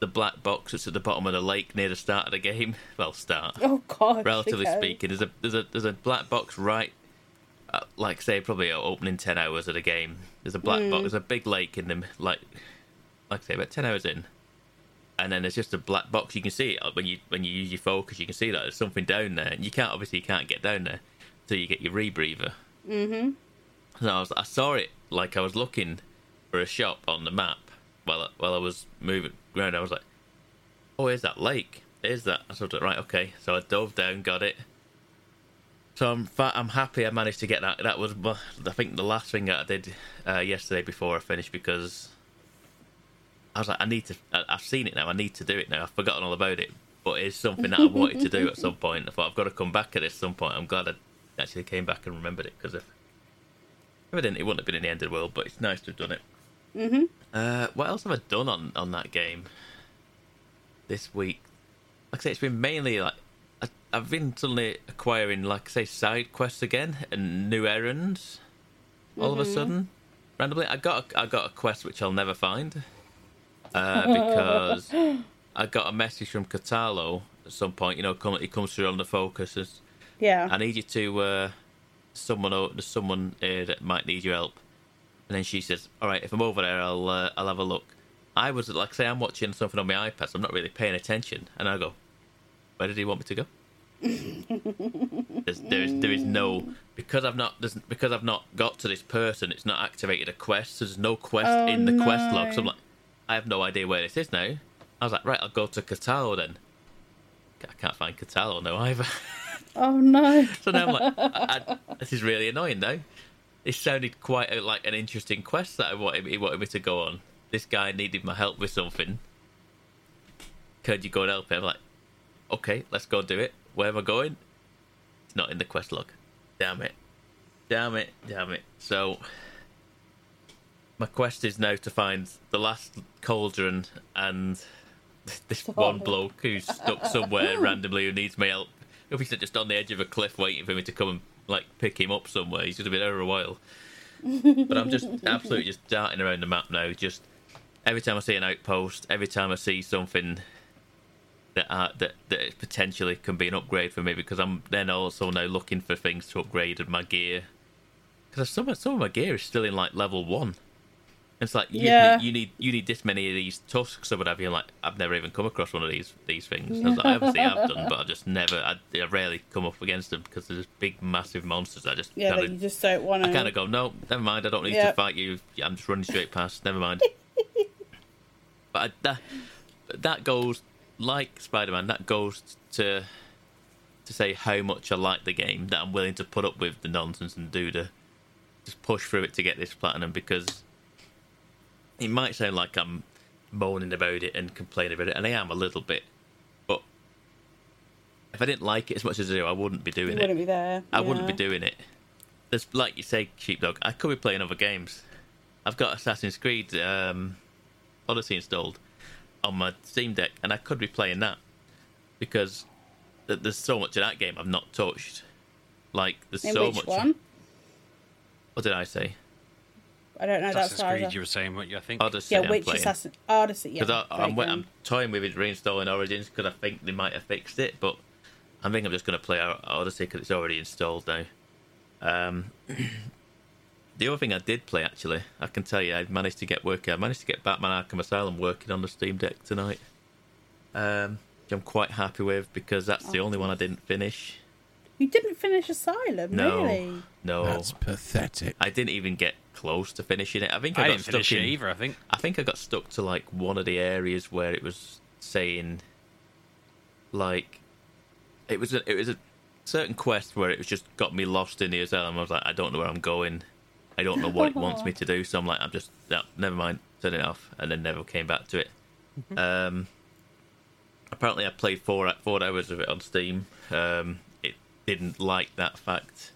the black box that's at the bottom of the lake near the start of the game. Well, start Oh god. relatively okay. speaking. There's a there's a there's a black box right, uh, like say probably opening ten hours of the game. There's a black box. There's a big lake in them, like like say about ten hours in, and then there's just a black box. You can see it when you when you use your focus. You can see that there's something down there, and you can't obviously you can't get down there until you get your rebreather. Mm-hmm. So I was I saw it like I was looking for a shop on the map while I, while I was moving around. I was like, "Oh, here's that lake. Is that." I thought, "Right, okay." So I dove down, got it. So I'm fa- I'm happy I managed to get that. That was I think the last thing that I did uh, yesterday before I finished because I was like, I need to. I, I've seen it now. I need to do it now. I've forgotten all about it. but it's something that I wanted to do at some point. I thought I've got to come back at this some point. I'm glad I actually came back and remembered it because if, if I didn't, it wouldn't have been in the end of the world. But it's nice to have done it. Mhm. Uh, what else have I done on on that game this week? Like I say, it's been mainly like I, I've been suddenly acquiring, like I say, side quests again and new errands. All of a Mhm. sudden, randomly, I got a, I got a quest which I'll never find uh, because I got a message from Kotallo at some point. You know, come, it comes through on the focus. As, Yeah. I need you to uh, someone. There's someone here that might need your help. And then she says, "All right, if I'm over there, I'll uh, I'll have a look." I was like, say, I'm watching something on my iPad, so I'm not really paying attention, and I go, "Where did he want me to go?" There's, there is there is no because I've not there's, because I've not got to this person. It's not activated a quest. So there's no quest Oh, in the quest log. So I'm like, I have no idea where this is now. I was like, right, I'll go to Kotallo then. I can't find Kotallo now either. Oh no. So now I'm like, I, I, this is really annoying now. It sounded quite a, like an interesting quest that I wanted, he wanted me to go on. This guy needed my help with something. Could you go and help him? I'm like, okay, let's go do it. Where am I going? It's not in the quest log. Damn it. Damn it. Damn it. So, my quest is now to find the last cauldron and this one bloke who's stuck somewhere randomly who needs my help. If he's just on the edge of a cliff waiting for me to come and like pick him up somewhere, he's going to be there for a while. But I'm just absolutely just darting around the map now. Just every time I see an outpost, every time I see something that that that potentially can be an upgrade for me, because I'm then also now looking for things to upgrade my gear. Because some some of my gear is still in like level one. It's like you, Yeah. need, you need you need this many of these tusks or whatever. You're like, I've never even come across one of these these things. I, was like, I obviously have done, but I just never. I, I rarely come up against them because they're just big, massive monsters. I just Yeah, kinda, you just don't want to. I kind of go, no, never mind. I don't need to fight you. I'm just running straight past. Never mind. but I, that that goes like Spider-Man. That goes to to say how much I like the game. That I'm willing to put up with the nonsense and do the just push through it to get this platinum because it might sound like I'm moaning about it and complaining about it, and I am a little bit. But if I didn't like it as much as I do, I wouldn't be doing You it. wouldn't be there. I wouldn't be doing it. There's like you say, Sheepdog. I could be playing other games. I've got Assassin's Creed um, Odyssey installed on my Steam Deck, and I could be playing that because th- there's so much of that game I've not touched. Like there's In so which much. one? What did I say? I don't know. That's Assassin's far Creed, as you I- were saying, what you I think? Odyssey. Yeah, I'm which playing. Assassin? Odyssey. Yeah. Because I'm, I'm toying with it reinstalling Origins because I think they might have fixed it, but I think I'm just going to play O- Odyssey because it's already installed now. Um, the other thing I did play actually, I can tell you, I managed to get working. I managed to get Batman Arkham Asylum working on the Steam Deck tonight. Um, which I'm quite happy with because that's the only one I didn't finish. You didn't finish Asylum, No, really? no, That's pathetic. I didn't even get close to finishing it. I think I, I got didn't stuck finish it in, either, I think. I think I got stuck to like one of the areas where it was saying, like, it was a, it was a certain quest where it was just got me lost in the asylum. I was like, I don't know where I'm going. I don't know what it wants me to do. So I'm like, I'm just no, never mind, turn it off, and then never came back to it. Um, apparently, I played four four hours of it on Steam. Um, it didn't like that fact.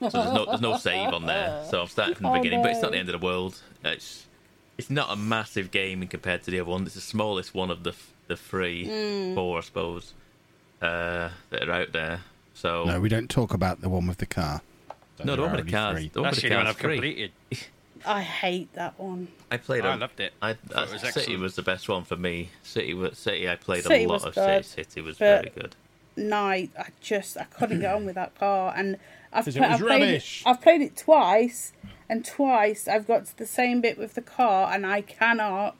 So there's no there's no save on there. So I'm starting from the Oh, beginning, but it's not the end of the world. It's it's not a massive game compared to the other one. It's the smallest one of the the three, Mm. four, I suppose, uh, that are out there. So No, we don't talk about the one with the car. no, the one with the There are cars, only the one with the the only one I've free. completed. I hate that one. I played. I a- loved it. I, Thought it was City was the best one for me. City was City. I played City a lot of good, City. City was very good. night, I just I couldn't get on with that car, and I've, 'Cause it pla- was I've played rubbish. it. I've played it twice, and twice I've got to the same bit with the car, and I cannot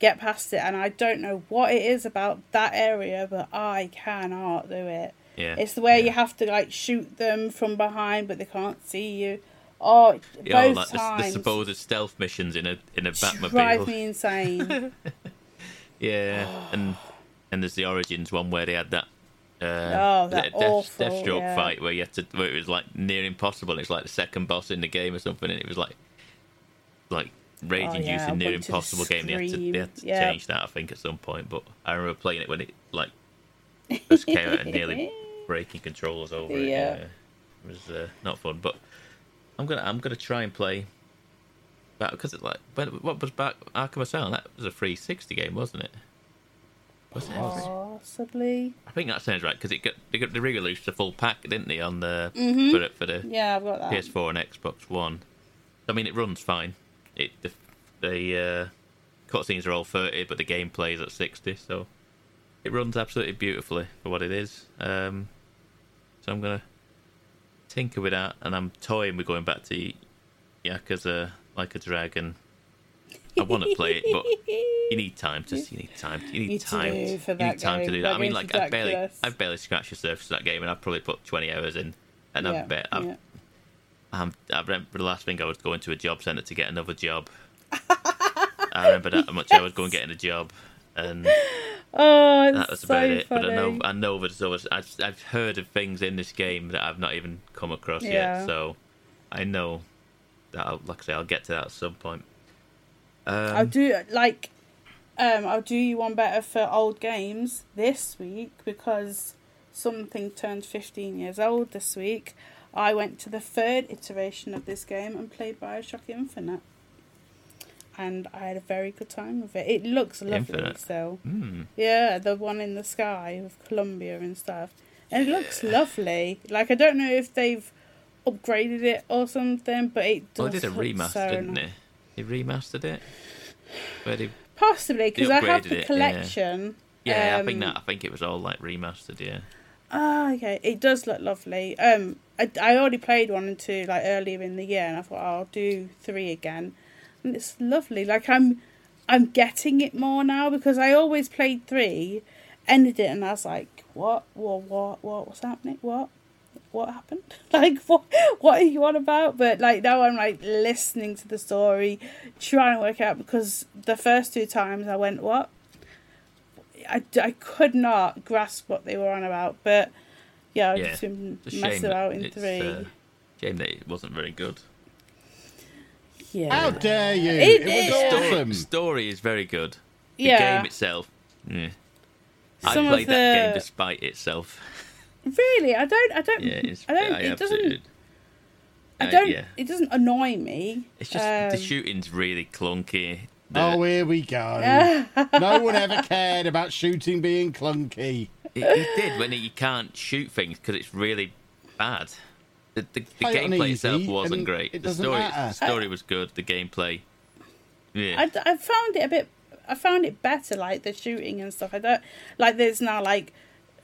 get past it, and I don't know what it is about that area, but I cannot do it. Yeah. It's the way you have to like shoot them from behind, but they can't see you. Oh, Yeah, both like the, the supposed stealth missions in a in a drive Batmobile. me insane. Yeah, and and there's the Origins one where they had that. Uh, Oh, that Death, awful, Deathstroke yeah. fight where you had to, where it was like near impossible. And it's like the second boss in the game or something, and it was like, like rage Oh, yeah, I near impossible game. They had to, they had to. Yeah. change that, I think, at some point. But I remember playing it when it like Just came out and nearly breaking controllers over it. Yeah. Yeah, it was uh, not fun. But I'm gonna I'm gonna try and play. Because it like when, what was back Arkham Asylum? That was a 360 game, wasn't it? Was it? Possibly. I think that sounds right because it got they, got, they released the full pack, didn't they, on the Mhm. for the, for the Yeah, I've got that. PS4 and Xbox One. I mean, it runs fine. It the, the uh, cutscenes are all 30, but the gameplay is at 60, so it runs absolutely beautifully for what it is. Um, so I'm gonna tinker with that, and I'm toying with going back to Yakuza Like a Dragon. I want to play it, but you need time to you need time. You need You time. you that need time to do that. That I mean, like I've barely. I've barely scratched the surface of that game, and I've probably put 20 hours in, and yeah, I've bet I've yeah. um, I remember the last thing I was going to a job centre to get another job. I remember that how much I was going getting a job, and Oh, that was so about it. But I know I know there's always I've, I've heard of things in this game that I've not even come across Yeah. yet, so I know that I'll, like I say I'll get to that at some point. Um, I'll do like um I'll do you one better for old games this week because something turned 15 years old this week. I went to the third iteration of this game and played BioShock Infinite. And I had a very good time with it. It looks lovely Infinite? still. Hmm. Yeah, the one in the sky with Columbia and stuff. And it looks lovely. Like I don't know if they've upgraded it or something, but it does well, they did a remaster, so didn't nice. they? They remastered it. Where they, Possibly because I have the it, yeah. collection. yeah, I think Um, that I think it was all like remastered. Yeah. Ah, okay. It does look lovely. Um, I, I already played one and two like earlier in the year, and I thought oh, I'll do three again, and it's lovely. Like I'm, I'm getting it more now because I always played three, ended it, and I was like, what, what, what, what, what's happening? What, what happened? Like what, what are you on about? But like now I'm like listening to the story, trying to work out because the first two times I went what. I, I could not grasp what they were on about, but yeah, I've yeah. just been It's a messing about in it's, three. uh, shame that it wasn't very good. yeah. How dare you? It- It, was it- awesome. Story is very good. The Yeah. game itself, yeah. I Some of played that game despite itself. Really, I don't. I don't. Yeah, it's, I don't. I it doesn't. absolutely- I uh, don't. yeah. It doesn't annoy me. It's just the Um, shooting's really clunky. The, Oh, here we go. no one ever cared about shooting being clunky. it, it did when you can't shoot things because it's really bad. The, the, the Play it on gameplay itself wasn't great. it the story, matter. the story was good. The gameplay, yeah. I, I found it a bit. I found it better, like the shooting and stuff. I don't like. There's now like,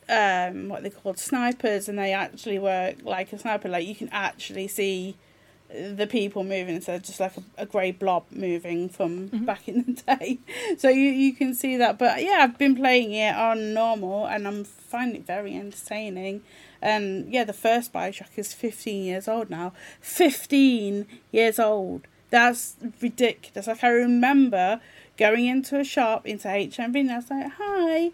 um, what they called snipers, and they actually work like a sniper. Like you can actually see the people moving instead of just like a, a grey blob moving from back in the day. So you you can see that. But yeah, I've been playing it on normal, and I'm finding it very entertaining. And yeah, the first Bioshock is 15 years old now. 15 years old. That's ridiculous. Like I remember going into a shop into HMV and I was like, "Hi,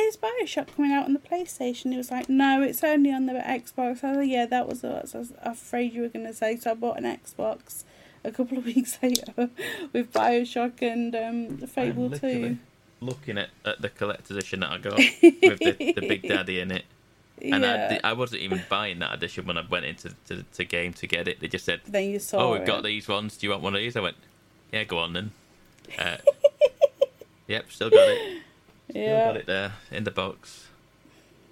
is Bioshock coming out on the PlayStation?" He was like, "No, it's only on the Xbox." I was like, "Yeah, that was what I was afraid you were going to say." So I bought an Xbox a couple of weeks later with Bioshock and um, Fable I'm Two. looking at, at the collector's edition that I got with the, the Big Daddy in it. And Yeah. I, I wasn't even buying that edition when I went into to, to game to get it. They just said, Then you saw "Oh, we've it. got these ones. Do you want one of these?" I went, "Yeah, go on then." Uh, yep, still got it. Still Yeah. got it there in the box.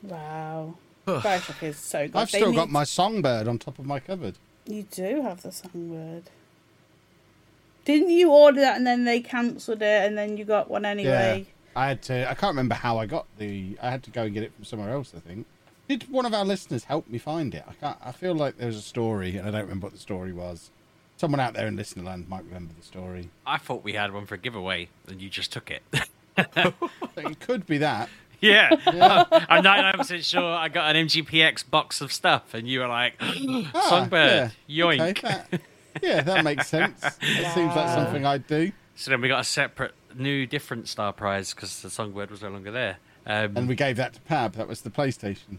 Wow. Bioshock is so good. I've They still got my songbird on top of my cupboard. You do have the songbird. Didn't you order that and then they cancelled it and then you got one anyway? Yeah, I had to. I can't remember how I got the. I had to go and get it from somewhere else. I think. Did one of our listeners help me find it? I can't. I feel like there was a story, and I don't remember what the story was. Someone out there in listenerland might remember the story. I thought we had one for a giveaway, and you just took it. it could be that. yeah, I'm 99% sure I got an MGPX box of stuff, and you were like, Ah, Songbird, yeah. yoink. Okay, that- yeah, that makes sense. That seems like something I'd do. So then we got a separate, new, different star prize because the Songbird was no longer there. Um, And we gave that to Pab. That was the PlayStation.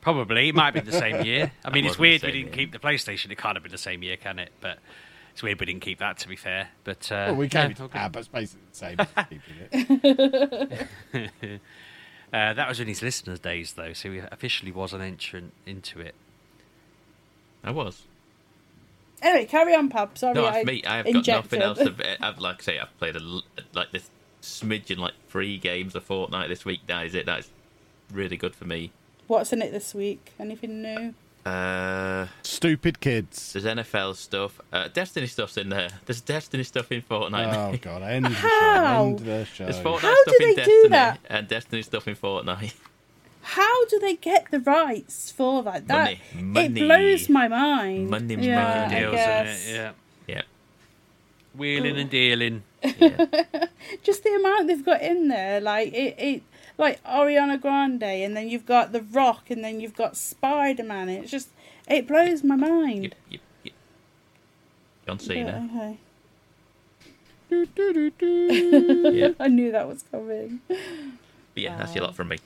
Probably. It might be the same year. I mean, it's weird we didn't year. keep the PlayStation. It can't have been the same year, can it? But it's weird we didn't keep that, to be fair. But uh, well, we gave yeah, it to okay. But it's basically the same. keeping it. Uh, that was in his listeners' days, though, so he officially was an entrant into it. I was. Anyway, carry on, Pab. Sorry, No, I it's me. I've got nothing else. To, I've like I say, I've played a l like this smidgen, like three games a fortnight this week. That is it. That's really good for me. What's in it this week? Anything new? Uh, Stupid kids. there's NFL stuff. Uh, Destiny stuff's in there. There's Destiny stuff in Fortnite. Oh god, end the show. How? End the show. There's Fortnite How stuff do in they do Destiny that? and Destiny stuff in Fortnite. How do they get the rights for that? That Money. Money. it blows my mind. Money, yeah, money. I Deals, guess. innit? Yeah. Yeah. Wheeling and dealing. Just the amount they've got in there, like it, it, like Ariana Grande, and then you've got The Rock, and then you've got Spider Man. It's just, it blows my mind. Yep, yep, yep. John Cena. Yeah, okay. Yeah. I knew that was coming. But yeah, that's your lot from me.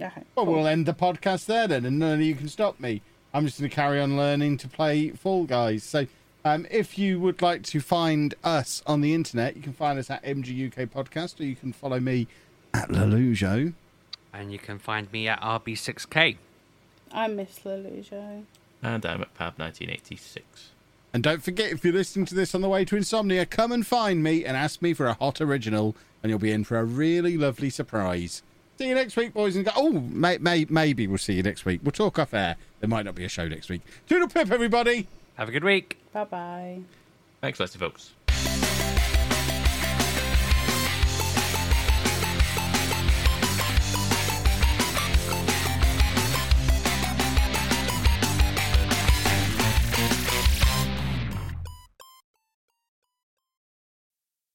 Okay. Well, we'll end the podcast there then, and none of you can stop me. I'm just going to carry on learning to play Fall Guys. So, um, if you would like to find us on the internet, you can find us at MGUK Podcast, or you can follow me at Lelujo. And you can find me at RB6K. I'm miss Lelujo. And I'm at Pab 1986. And don't forget, if you're listening to this on the way to Insomnia, come and find me and ask me for a hot original, and you'll be in for a really lovely surprise. See you next week, boys and girls. Oh, may, may, maybe we'll see you next week. We'll talk off air. There might not be a show next week. Toodle pip, everybody. Have a good week. Bye bye. Thanks, Leslie, folks.